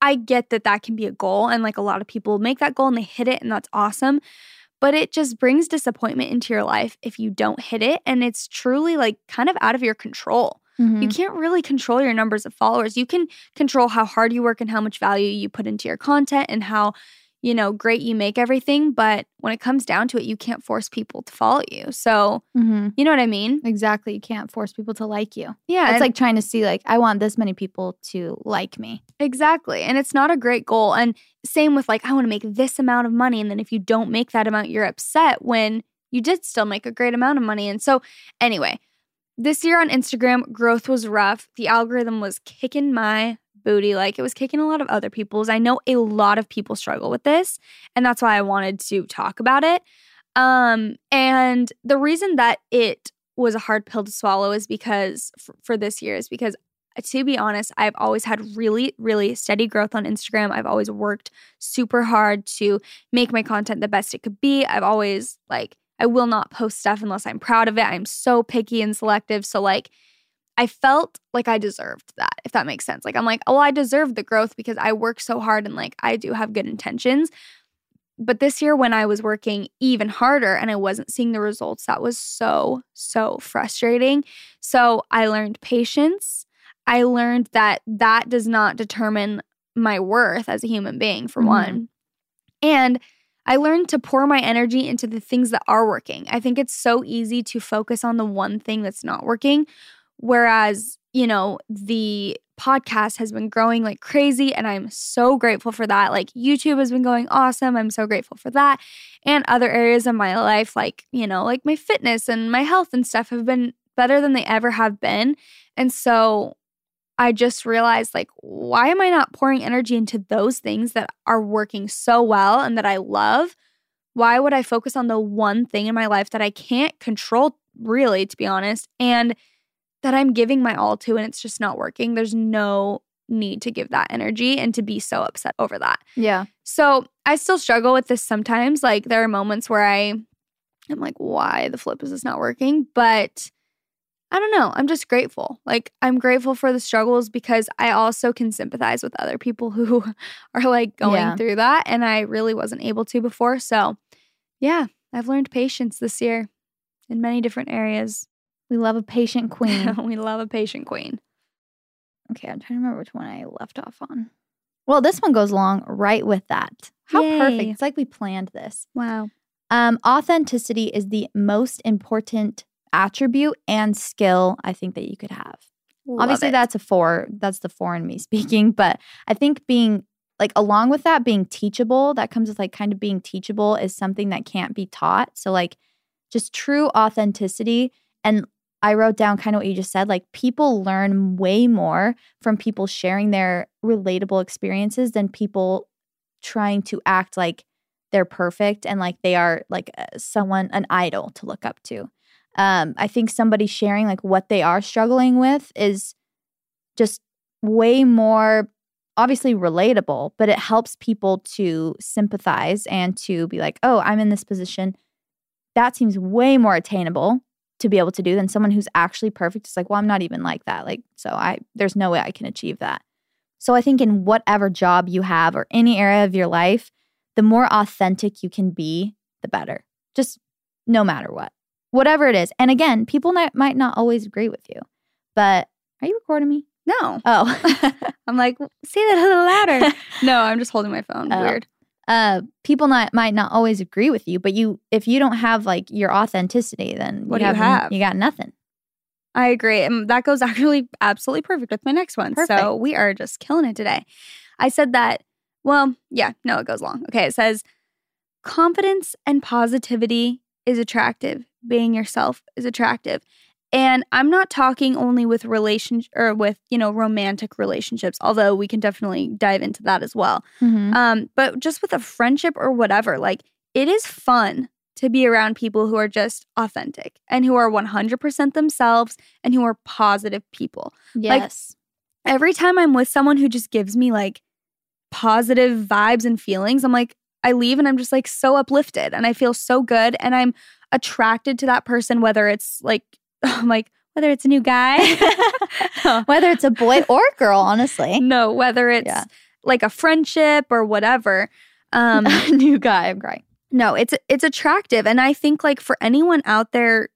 I get that that can be a goal, and like a lot of people make that goal and they hit it, and that's awesome. But it just brings disappointment into your life if you don't hit it. And it's truly like kind of out of your control. Mhm. You can't really control your numbers of followers. You can control how hard you work and how much value you put into your content and how, you know, great you make everything. But when it comes down to it, you can't force people to follow you. So, Mhm. you know what I mean? Exactly. You can't force people to like you. Yeah. it's and- like trying to see like I want this many people to like me. Exactly. And it's not a great goal. And same with like, I want to make this amount of money. And then if you don't make that amount, you're upset when you did still make a great amount of money. And so, anyway, this year on Instagram, growth was rough. The algorithm was kicking my booty like it was kicking a lot of other people's. I know a lot of people struggle with this. And that's why I wanted to talk about it. Um, and the reason that it was a hard pill to swallow is because for, for this year is because to be honest, I've always had really, really steady growth on Instagram. I've always worked super hard to make my content the best it could be. I've always, like, I will not post stuff unless I'm proud of it. I'm so picky and selective. So, like, I felt like I deserved that, if that makes sense. Like, I'm like, oh, I deserve the growth because I work so hard and, like, I do have good intentions. But this year, when I was working even harder and I wasn't seeing the results, that was so, so frustrating. So, I learned patience. I learned that that does not determine my worth as a human being, for Mhm. one. And I learned to pour my energy into the things that are working. I think it's so easy to focus on the one thing that's not working. Whereas, you know, the podcast has been growing like crazy, and I'm so grateful for that. Like, YouTube has been going awesome. I'm so grateful for that. And other areas of my life, like, you know, like my fitness and my health and stuff, have been better than they ever have been. And so I just realized, like, why am I not pouring energy into those things that are working so well and that I love? Why would I focus on the one thing in my life that I can't control, really, to be honest, and that I'm giving my all to and it's just not working? There's no need to give that energy and to be so upset over that. Yeah. So I still struggle with this sometimes. Like, there are moments where I am like, why the flip is this not working? But I don't know. I'm just grateful. Like, I'm grateful for the struggles because I also can sympathize with other people who are like going Yeah. through that. And I really wasn't able to before. So, yeah, I've learned patience this year. in many different areas. We love a patient queen. we love a patient queen. okay, I'm trying to remember which one I left off on. Well, this one goes along right with that. How perfect. It's like we planned this. Wow. Um, authenticity is the most important attribute and skill I think that you could have. Obviously, that's a four. That's the four in me speaking. But I think being like along with that, being teachable, that comes with like kind of being teachable is something that can't be taught. So like just true authenticity. And I wrote down kind of what you just said. Like people learn way more from people sharing their relatable experiences than people trying to act like they're perfect and like they are like uh, someone an idol to look up to um, I think somebody sharing like what they are struggling with is just way more obviously relatable, but it helps people to sympathize and to be like, oh, I'm in this position. That seems way more attainable to be able to do than someone who's actually perfect. is like, well, I'm not even like that. Like, so I, there's no way I can achieve that. So I think in whatever job you have or any area of your life, the more authentic you can be, the better. Just no matter what whatever it is. And again, people not, might not always agree with you, but are you recording me? No. Oh, I'm like, say that a little louder. no, I'm just holding my phone. Oh. Weird. Uh, people not might not always agree with you, but you if you don't have like your authenticity, then What do you have? You got nothing. I agree. And that goes actually absolutely perfect with my next one. So we are just killing it today. I said that, well, yeah, no, it goes long. Okay, it says confidence and positivity is attractive. Being yourself is attractive. And I'm not talking only with relation or with, you know, romantic relationships, although we can definitely dive into that as well. Mhm. Um, but just with a friendship or whatever, like it is fun to be around people who are just authentic and who are 100% themselves and who are positive people. Yes. Every time I'm with someone who just gives me like positive vibes and feelings, I'm like, I leave and I'm just like so uplifted and I feel so good and I'm attracted to that person, whether it's like, I'm like, whether it's a new guy. Whether it's a boy or girl, honestly. no, whether it's Yeah. like a friendship or whatever. Um, New guy, I'm crying. no it's it's attractive and i think like for anyone out there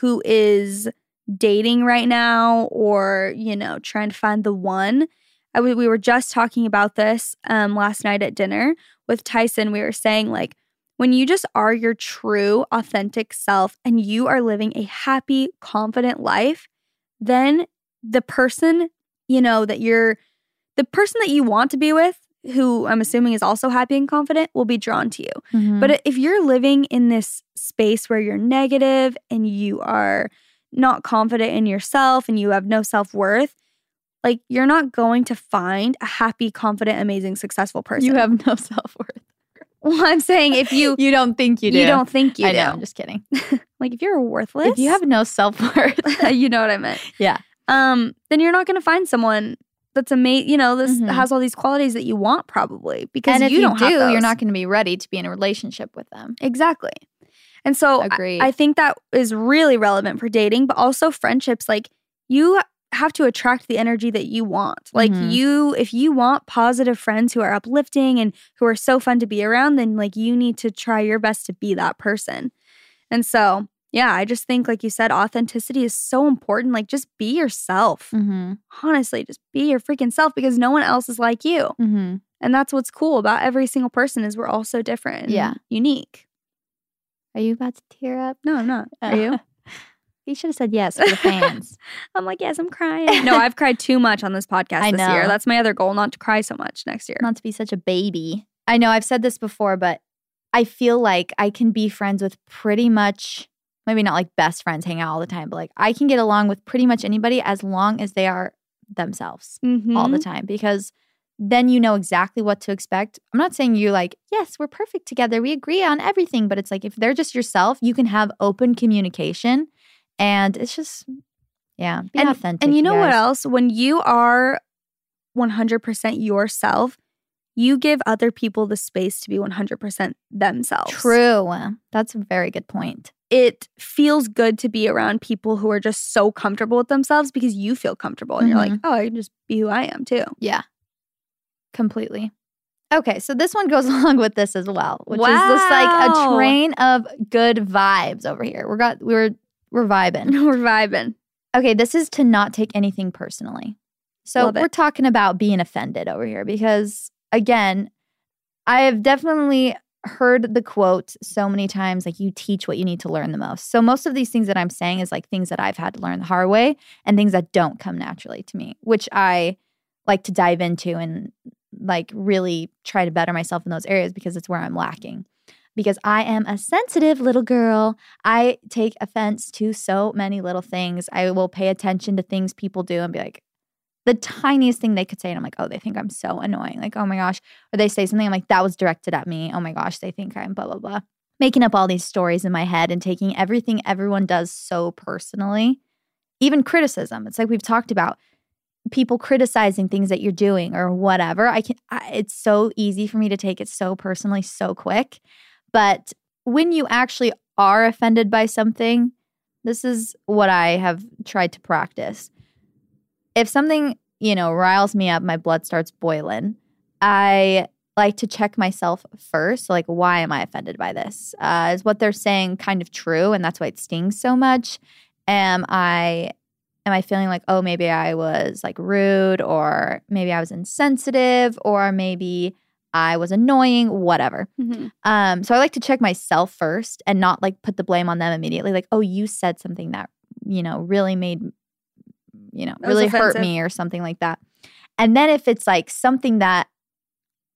who is dating right now or you know trying to find the one I, we we were just talking about this um, last night at dinner with tyson we were saying like when you just are your true authentic self and you are living a happy confident life then the person you know that you're the person that you want to be with who i'm assuming is also happy and confident will be drawn to you Mhm. but if you're living in this space where you're negative and you are not confident in yourself and you have no self worth, like you're not going to find a happy, confident, amazing, successful person. you have no self worth. Well, I'm saying if you You don't think you do. you don't think you I do, know. I'm just kidding. like if you're worthless, If you have no self worth, you know what I meant. Yeah. Um, then you're not going to find someone that's amazing. You know, this Mhm. has all these qualities that you want probably because and if you you, don't do, have you're not going to be ready to be in a relationship with them. Exactly. And so I-. I, think that is really relevant for dating, but also friendships. Like you have to attract the energy that you want. Like Mhm. you, if you want positive friends who are uplifting and who are so fun to be around, then like you need to try your best to be that person. And so, yeah, I just think, like you said, authenticity is so important. Like just be yourself. Mm-hmm. Honestly, just be your freaking self because no one else is like you. Mm-hmm. And that's what's cool about every single person is we're all so different and Yeah. unique. Are you about to tear up? No, I'm not. Are you? you should have said yes for the fans. I'm like, yes, I'm crying. No, I've cried too much on this podcast I this year. That's my other goal, not to cry so much next year. Not to be such a baby. I know I've said this before, but I feel like I can be friends with pretty much, maybe not like best friends hang out all the time, but like I can get along with pretty much anybody as long as they are themselves all the Mhm. time because then you know exactly what to expect. I'm not saying you're like, yes, we're perfect together. We agree on everything. But it's like if they're just yourself, you can have open communication. And it's just, yeah, be and, authentic. and you know what else? When you are 100% yourself, you give other people the space to be 100% themselves. True. That's a very good point. It feels good to be around people who are just so comfortable with themselves because you feel comfortable and you're like, Mhm. oh, I can just be who I am too. Yeah. Completely. Okay, so this one goes along with this as well, which is just like a train of good vibes over here. We're got we're we're vibing. We're vibing. Okay, this is to not take anything personally. So we're talking about being offended over here because again, I have definitely heard the quote so many times like you teach what you need to learn the most. So most of these things that I'm saying is like things that I've had to learn the hard way and things that don't come naturally to me, which I like to dive into and like really try to better myself in those areas because it's where I'm lacking. Because I am a sensitive little girl. I take offense to so many little things. I will pay attention to things people do and be like, the tiniest thing they could say, and I'm like, oh, they think I'm so annoying. Like, oh my gosh. Or they say something, I'm like, that was directed at me. Oh my gosh, they think I'm blah, blah, blah. Making up all these stories in my head and taking everything everyone does so personally. Even criticism. It's like we've talked about people criticizing things that you're doing or whatever. I can, I, it's so easy for me to take it so personally, so quick. But when you actually are offended by something, this is what I have tried to practice. If something, you know, riles me up, my blood starts boiling, I like to check myself first. Like, why am I offended by this? Uh, is what they're saying kind of true? And that's why it stings so much? Am I am I feeling like, oh, maybe I was like rude or maybe I was insensitive or maybe I was annoying, whatever. Mhm. Um, so I like to check myself first and not like put the blame on them immediately. Like, oh, you said something that, you know, really made, you know, That really hurt me or something like that. And then if it's like something that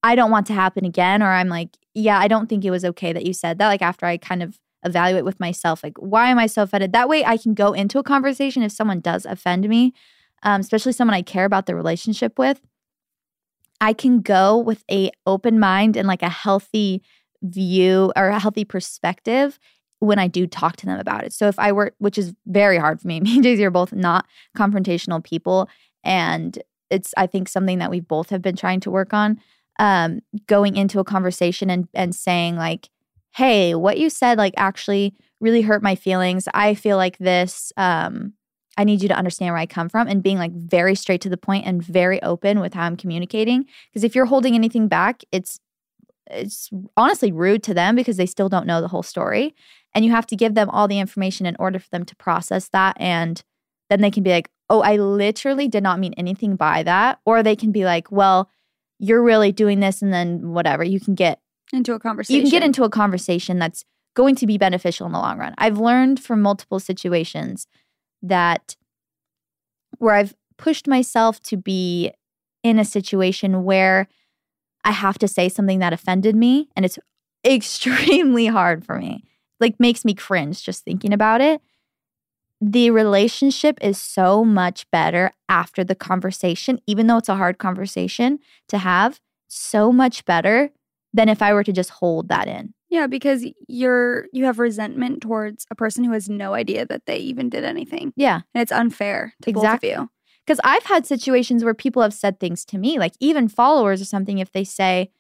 I don't want to happen again, or I'm like, yeah, I don't think it was okay that you said that. Like after I kind of evaluate with myself, like, why am I so offended? That way I can go into a conversation if someone does offend me, um, especially someone I care about the relationship with. I can go with a open mind and like a healthy view or a healthy perspective when I do talk to them about it. So if I were, which is very hard for me, me and Daisy are both not confrontational people, and it's I think something that we both have been trying to work on. Um, going into a conversation and and saying like, "Hey, what you said like actually really hurt my feelings. I feel like this. Um, I need you to understand where I come from and being like very straight to the point and very open with how I'm communicating. Because if you're holding anything back, it's it's honestly rude to them because they still don't know the whole story. And you have to give them all the information in order for them to process that. And then they can be like, oh, I literally did not mean anything by that. Or they can be like, well, you're really doing this. And then whatever, you can get Into a conversation. you can get into a conversation that's going to be beneficial in the long run. I've learned from multiple situations that where I've pushed myself to be in a situation where I have to say something that offended me and it's extremely hard for me. Like makes me cringe just thinking about it. The relationship is so much better after the conversation, even though it's a hard conversation to have, so much better than if I were to just hold that in. Yeah, because you're you have resentment towards a person who has no idea that they even did anything. Yeah. And it's unfair to Exactly. both of you. Because I've had situations where people have said things to me, like even followers or something, if they say,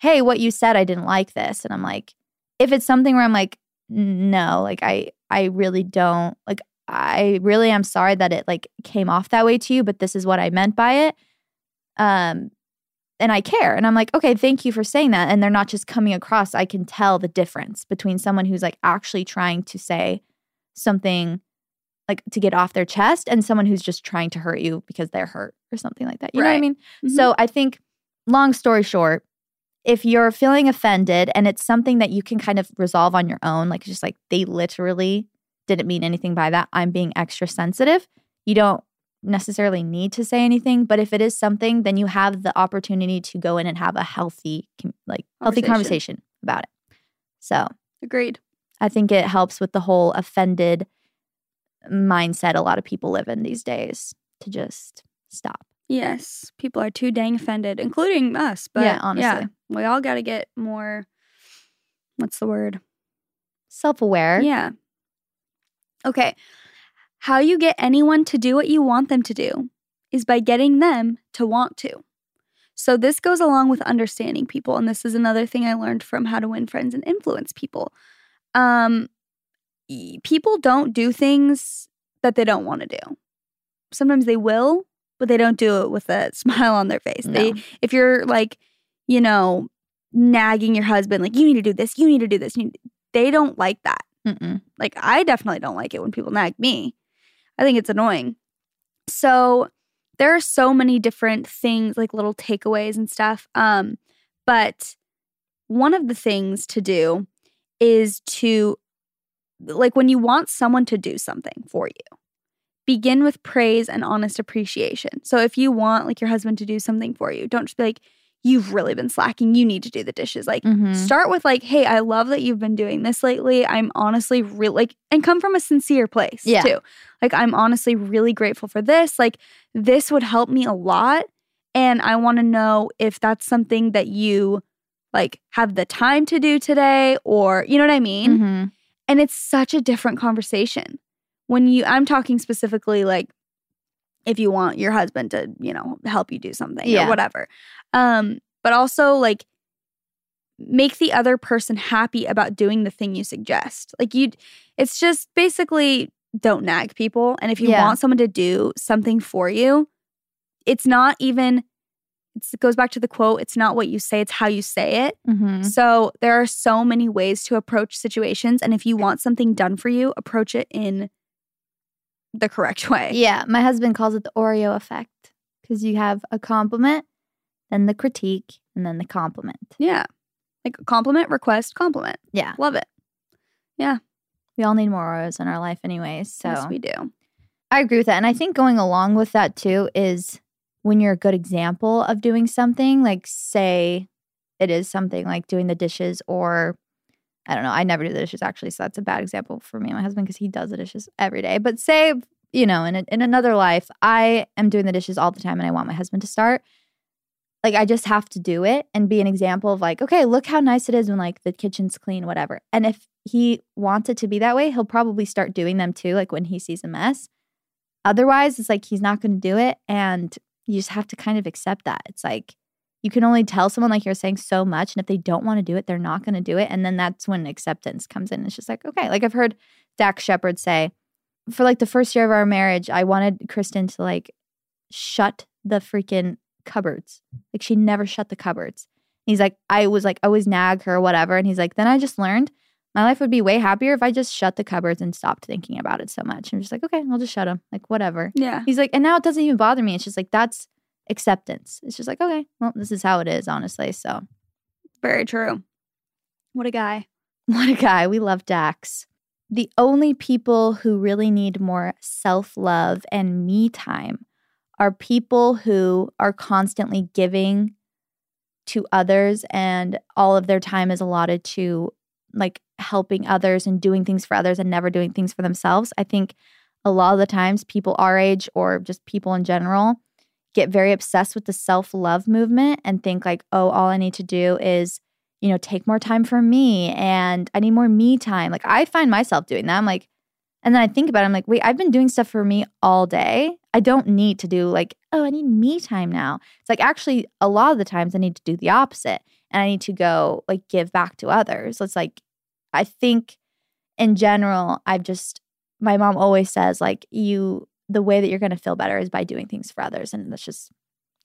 Hey, what you said, I didn't like this. And I'm like, if it's something where I'm like, no, like I I really don't like I really am sorry that it like came off that way to you, but this is what I meant by it. Um and I care. And I'm like, okay, thank you for saying that. And they're not just coming across. I can tell the difference between someone who's like actually trying to say something like to get off their chest and someone who's just trying to hurt you because they're hurt or something like that. You know what I Right. mean? Mhm. So I think, long story short, if you're feeling offended and it's something that you can kind of resolve on your own, like just like they literally didn't mean anything by that, I'm being extra sensitive, you don't necessarily need to say anything. But if it is something, then you have the opportunity to go in and have a healthy, like healthy Conversation. conversation about it. So Agreed. I think it helps with the whole offended mindset a lot of people live in these days to just stop. Yes. People are too dang offended, including us. But Yeah, honestly. we all gotta get more what's the word? Self aware. Yeah. Okay. How you get anyone to do what you want them to do is by getting them to want to. So, this goes along with understanding people. And this is another thing I learned from How to Win Friends and Influence People. Um, people don't do things that they don't want to do. Sometimes they will, but they don't do it with a smile on their face. They, if you're like, you know, nagging your husband, like, you need to do this, you need to do this. They don't like that. Mm-mm. Like, I definitely don't like it when people nag me. I think it's annoying. So, there are so many different things, like little takeaways and stuff. Um, but one of the things to do is to, like, when you want someone to do something for you, begin with praise and honest appreciation. So, if you want, like, your husband to do something for you, don't just be like, you've really been slacking. You need to do the dishes. Like, Mhm. start with like, hey, I love that you've been doing this lately. I'm honestly really like, and come from a sincere place Yeah. too. Like, I'm honestly really grateful for this. Like, this would help me a lot. And I want to know if that's something that you like have the time to do today or, you know what I mean? Mhm. And it's such a different conversation. When you, I'm talking specifically like if you want your husband to, you know, help you do something Yeah. or whatever. Um, but also like make the other person happy about doing the thing you suggest. Like you, it's just basically don't nag people. And if you Yeah. want someone to do something for you, it's not even, it goes back to the quote, it's not what you say, it's how you say it. Mhm. So there are so many ways to approach situations. And if you want something done for you, approach it in the correct way. Yeah, my husband calls it the Oreo effect because you have a compliment, then the critique, and then the compliment. Yeah. Like compliment, request, compliment. Yeah, Love it. Yeah. We all need more Oreos in our life, anyways. So Yes, we do. I agree with that. And I think going along with that too is when you're a good example of doing something, like say it is something like doing the dishes or I don't know, I never do the dishes actually, so that's a bad example for me and my husband because he does the dishes every day. But say, you know, in a, in another life, I am doing the dishes all the time and I want my husband to start. Like I just have to do it and be an example of like, okay, look how nice it is when like the kitchen's clean, whatever. And if he wants it to be that way, he'll probably start doing them too, like when he sees a mess. Otherwise, it's like he's not going to do it. And you just have to kind of accept that. It's like you can only tell someone, like you're saying, so much. And if they don't want to do it, they're not going to do it. And then that's when acceptance comes in. It's just like, okay. Like I've heard Dax Shepard say, for like the first year of our marriage, I wanted Kristen to like shut the freaking cupboards. Like she never shut the cupboards. He's like, I was like, always nag her or whatever. And he's like, then I just learned my life would be way happier if I just shut the cupboards and stopped thinking about it so much. I'm just like, okay, I'll just shut them. Like, whatever. Yeah. He's like, and now it doesn't even bother me. It's just like, that's acceptance. It's just like, okay, well, this is how it is, honestly. So, Very true. What a guy. what a guy. We love Dax. The only people who really need more self love and me time are people who are constantly giving to others and all of their time is allotted to like helping others and doing things for others and never doing things for themselves. I think a lot of the times people our age or just people in general get very obsessed with the self-love movement and think like, "Oh, all I need to do is, you know, take more time for me and I need more me time." Like I find myself doing that. I'm like and then I think about it, I'm like, "Wait, I've been doing stuff for me all day. I don't need to do like, oh, I need me time now." It's like actually a lot of the times I need to do the opposite and I need to go like give back to others. So it's like I think in general, I've just my mom always says like you the way that you're going to feel better is by doing things for others and that's just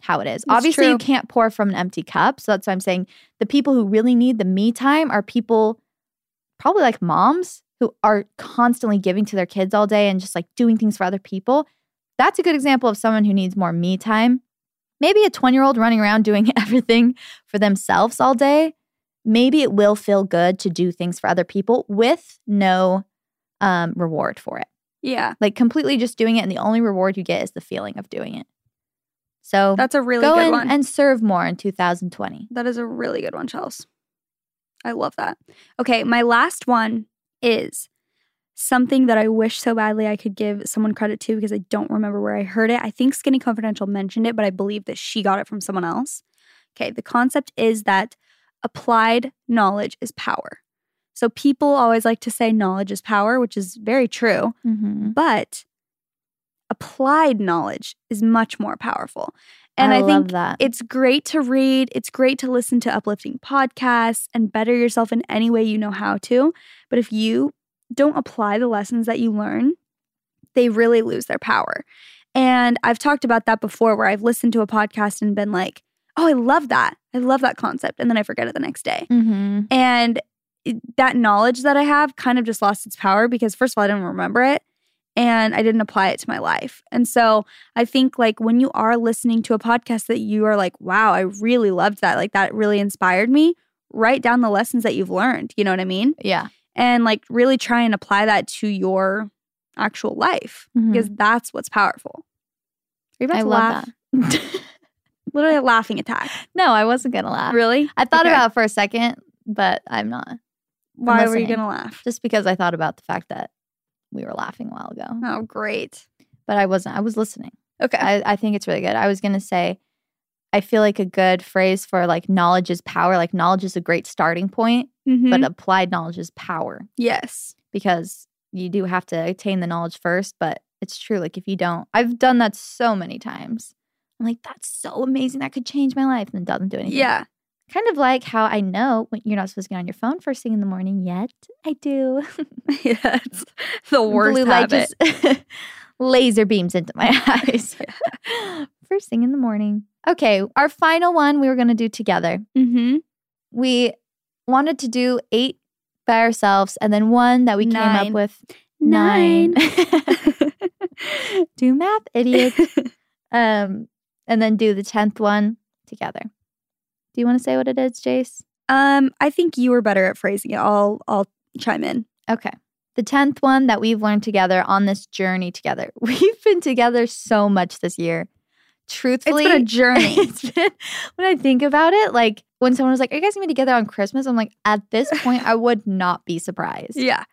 how it is. That's Obviously you can't pour from an empty cup, so that's why I'm saying the people who really need the me time are people probably like moms who are constantly giving to their kids all day and just like doing things for other people. That's a good example of someone who needs more me time. Maybe a 20 year old running around doing everything for themselves all day. Maybe it will feel good to do things for other people with no um, reward for it. Yeah. Like completely just doing it, and the only reward you get is the feeling of doing it. So That's a really go good one. and serve more in 2020. that is a really good one, Chels. I love that. Okay, my last one is something that I wish so badly I could give someone credit to because I don't remember where I heard it. I think Skinny Confidential mentioned it, but I believe that she got it from someone else. Okay, the concept is that applied knowledge is power. So people always like to say knowledge is power, which is very true, Mm-hmm. but applied knowledge is much more powerful. And I, love think that. it's great to read, it's great to listen to uplifting podcasts and better yourself in any way you know how to. But if you don't apply the lessons that you learn, they really lose their power. And I've talked about that before where I've listened to a podcast and been like, oh, I love that. I love that concept. And then I forget it the next day. Mm-hmm. And that knowledge that I have kind of just lost its power because, first of all, I didn't remember it and I didn't apply it to my life. And so I think, like, when you are listening to a podcast that you are like, wow, I really loved that, like, that really inspired me, write down the lessons that you've learned. You know what I mean? Yeah. And like, really try and apply that to your actual life Mhm. because that's what's powerful. Are you about I to love laugh? that. Literally a laughing attack. no, I wasn't gonna laugh. Really? I thought Okay. about it for a second, but I'm not. Why were you going to laugh? Just because I thought about the fact that we were laughing a while ago. Oh, great. But I wasn't. I was listening. Okay. I, I think it's really good. I was gonna say I feel like a good phrase for like knowledge is power. Like knowledge is a great starting point, Mhm. but applied knowledge is power yes. because you do have to attain the knowledge first. But it's true. Like if you don't, I've done that so many times. I'm like, that's so amazing. That could change my life. And it doesn't do anything. Yeah. Kind of like how I know when you're not supposed to get on your phone first thing in the morning yet. I do. yeah. It's the worst Blue light habit. just laser beams into my eyes. First thing in the morning. Okay, our final one we were going to do together. mm-hmm. We wanted to do eight by ourselves and then one that we came up with Nine. do math, idiot. um, and then do the 10th one together. Do you want to say what it is, Jace? um, I think you were better at phrasing it. I'll I'll chime in. Okay. The 10th one that we've learned together on this journey together. We've been together so much this year. Truthfully, It's been a journey. it's been- when I think about it, like when someone was like, Are you guys gonna be together on Christmas? I'm like, at this point, I would not be surprised. yeah.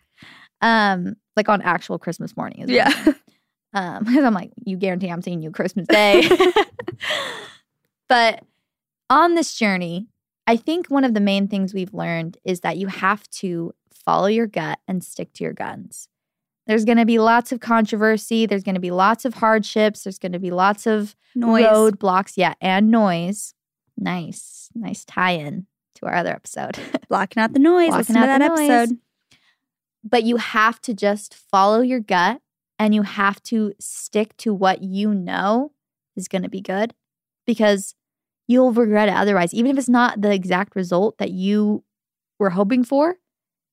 Um, like on actual Christmas morning. Is Yeah. Um, because I'm like, you guarantee I'm seeing you Christmas Day. but on this journey, I think one of the main things we've learned is that you have to follow your gut and stick to your guns. There's going to be lots of controversy. There's going to be lots of hardships. There's going to be lots of Noise. roadblocks. Yeah, and noise. Nice, nice tie-in to our other episode. Blocking out the noise. Blocking Listen to out that the noise. episode. but you have to just follow your gut and you have to stick to what you know is going to be good because you'll regret it otherwise even if it's not the exact result that you were hoping for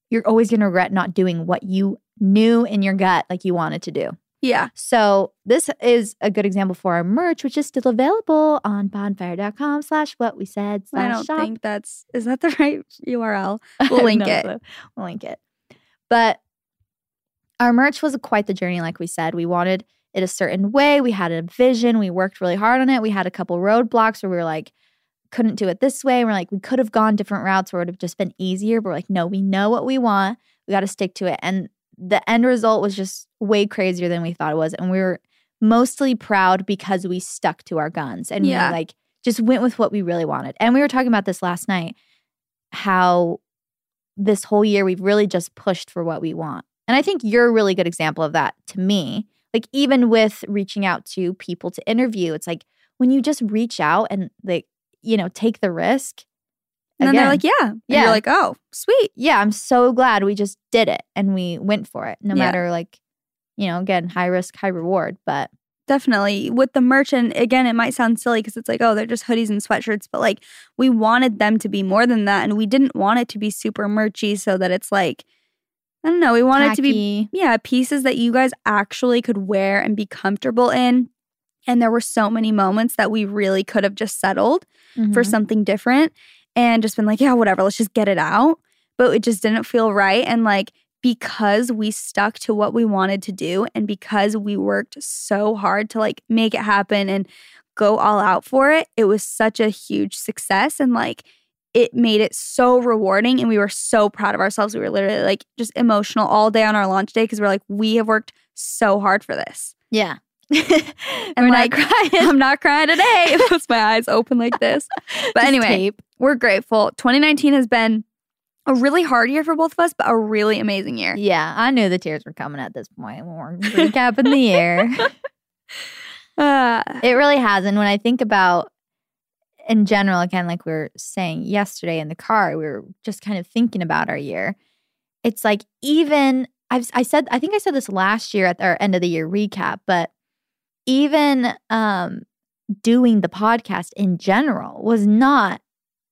you're always going to regret not doing what you knew in your gut like you wanted to do Yeah. so this is a good example for our merch which is still available on bonfire.com slash what we said I don't shop think that's is that the right URL? We'll link No it. We'll link it. But our merch was quite the journey, like we said. We wanted it a certain way. We had a vision. We worked really hard on it. We had a couple roadblocks where we were like, couldn't do it this way. And we're like, we could have gone different routes where it would have just been easier. But we're like, no, we know what we want. We got to stick to it. And the end result was just way crazier than we thought it was. And we were mostly proud because we stuck to our guns and Yeah. we like just went with what we really wanted. And we were talking about this last night how this whole year we've really just pushed for what we want. And I think you're a really good example of that to me. Like even with reaching out to people to interview, it's like when you just reach out and like, you know, take the risk. And then they're like, yeah. And Yeah. you're like, oh, sweet. yeah, I'm so glad we just did it and we went for it. No Yeah. matter like, you know, again, high risk, high reward. But Definitely. With the merch, and again, it might sound silly because it's like, oh, they're just hoodies and sweatshirts, but like we wanted them to be more than that. And we didn't want it to be super merchy so that it's like, I don't know, we want it to be yeah, pieces that you guys actually could wear and be comfortable in. And there were so many moments that we really could have just settled for Mhm. something different and just been like, yeah, whatever, let's just get it out. But it just didn't feel right. And like, because we stuck to what we wanted to do and because we worked so hard to like make it happen and go all out for it, it was such a huge success. And like, it made it so rewarding and we were so proud of ourselves. We were literally like just emotional all day on our launch day because we're like, we have worked so hard for this. Yeah. And We're like, not crying. I'm not crying today. With my eyes open like this. But anyway, tape. we're grateful. 2019 has been a really hard year for both of us, but a really amazing year. Yeah, I knew the tears were coming at this point when we're recapping the year. Uh, It really has. And when I think about in general, again, like we were saying yesterday in the car, we were just kind of thinking about our year. It's like even I've I said I think I said this last year at our end of the year recap, but even um doing the podcast in general was not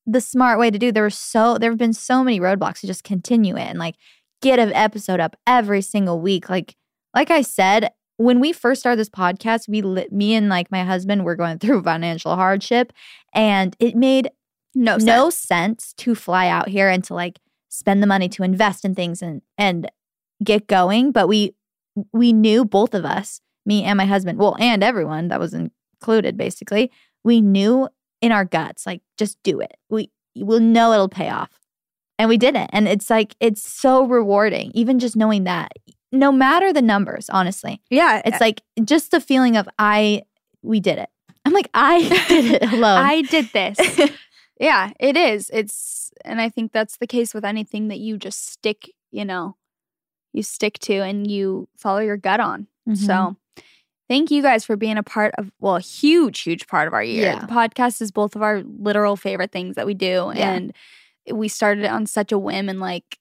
the smart way to do. There were so there have been so many roadblocks to just continue it and like get an episode up every single week. Like like I said, when we first started this podcast, we me and like my husband were going through financial hardship and it made No, no sense. to fly out here and to like spend the money to invest in things and and get going but we we knew both of us me and my husband well and everyone that was included basically we knew in our guts like just do it. We we will know it'll pay off. And we did it and it's like it's so rewarding even just knowing that no matter the numbers honestly Yeah, it's like just the feeling of i we did it i'm like i did it alone I did this. yeah, it is. It's and I think that's the case with anything that you just stick, you know, you stick to and you follow your gut on. Mhm. So thank you guys for being a part of well, a huge, huge part of our year. Yeah. The podcast is both of our literal favorite things that we do. Yeah. And we started it on such a whim and like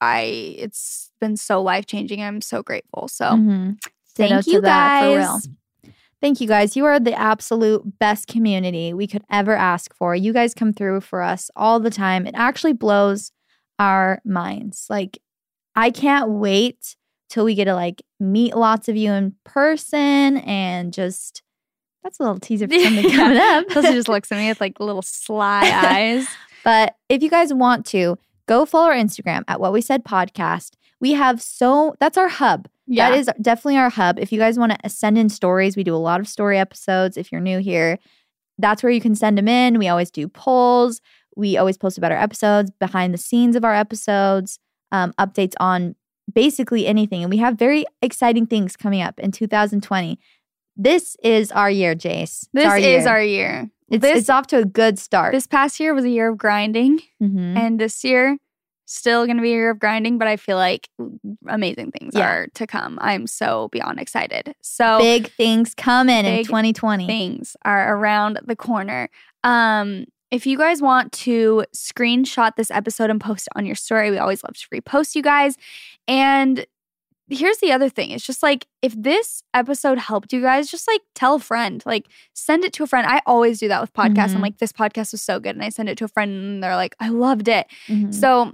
I it's been so life changing. I'm so grateful. So Mhm. Thank you that, for real. guys. Thank you guys. You are the absolute best community we could ever ask for. You guys come through for us all the time. It actually blows our minds. Like, I can't wait till we get to like meet lots of you in person and just that's a little teaser for something coming up. Chelsey just looks at me with like little sly eyes. But if you guys want to, go follow our Instagram at What We Said Podcast. We have so that's our hub. Yeah. That is definitely our hub. If you guys want to send in stories, we do a lot of story episodes. If you're new here, that's where you can send them in. We always do polls. We always post about our episodes, behind the scenes of our episodes, um, updates on basically anything. And we have very exciting things coming up in 2020. This is our year, Jace. It's This our is year. our year. It's, this- it's off to a good start. This past year was a year of grinding, Mhm. and this year still going to be a year of grinding. But I feel like amazing things Yeah. are to come. I'm so beyond excited. So big things coming in 2020. things are around the corner. Um, if you guys want to screenshot this episode and post it on your story, we always love to repost you guys. And here's the other thing it's just like if this episode helped you guys, just like tell a friend, like send it to a friend. I always do that with podcasts. I'm Mhm. like, this podcast was so good. And I send it to a friend and they're like, I loved it. Mhm. So,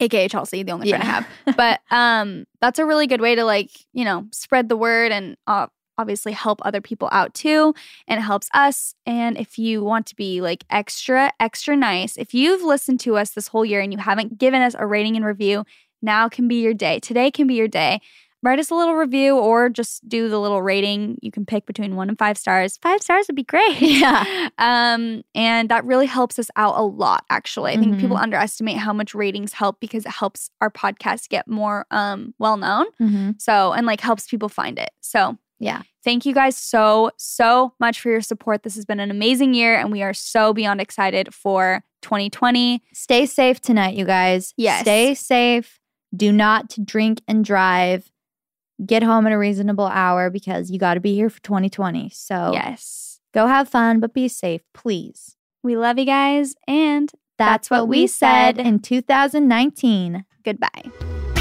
aka Chelsey, the only friend I have. But um, that's a really good way to like you know spread the word and uh, obviously help other people out too, and it helps us. And if you want to be like extra extra nice, if you've listened to us this whole year and you haven't given us a rating and review, now can be your day. Today can be your day. Write us a little review or just do the little rating. You can pick between one and five stars. Five stars would be great. Yeah. Um, and that really helps us out a lot, actually. I think Mhm. people underestimate how much ratings help because it helps our podcast get more um well known. Mhm. So and like helps people find it. So Yeah. thank you guys so, so much for your support. This has been an amazing year, and we are so beyond excited for 2020. Stay safe tonight, you guys. Yes. Stay safe. Do not drink and drive. Get home at a reasonable hour because you got to be here for 2020. So Yes. go have fun, but be safe, please. We love you guys, and That's, what, we said in 2019. goodbye.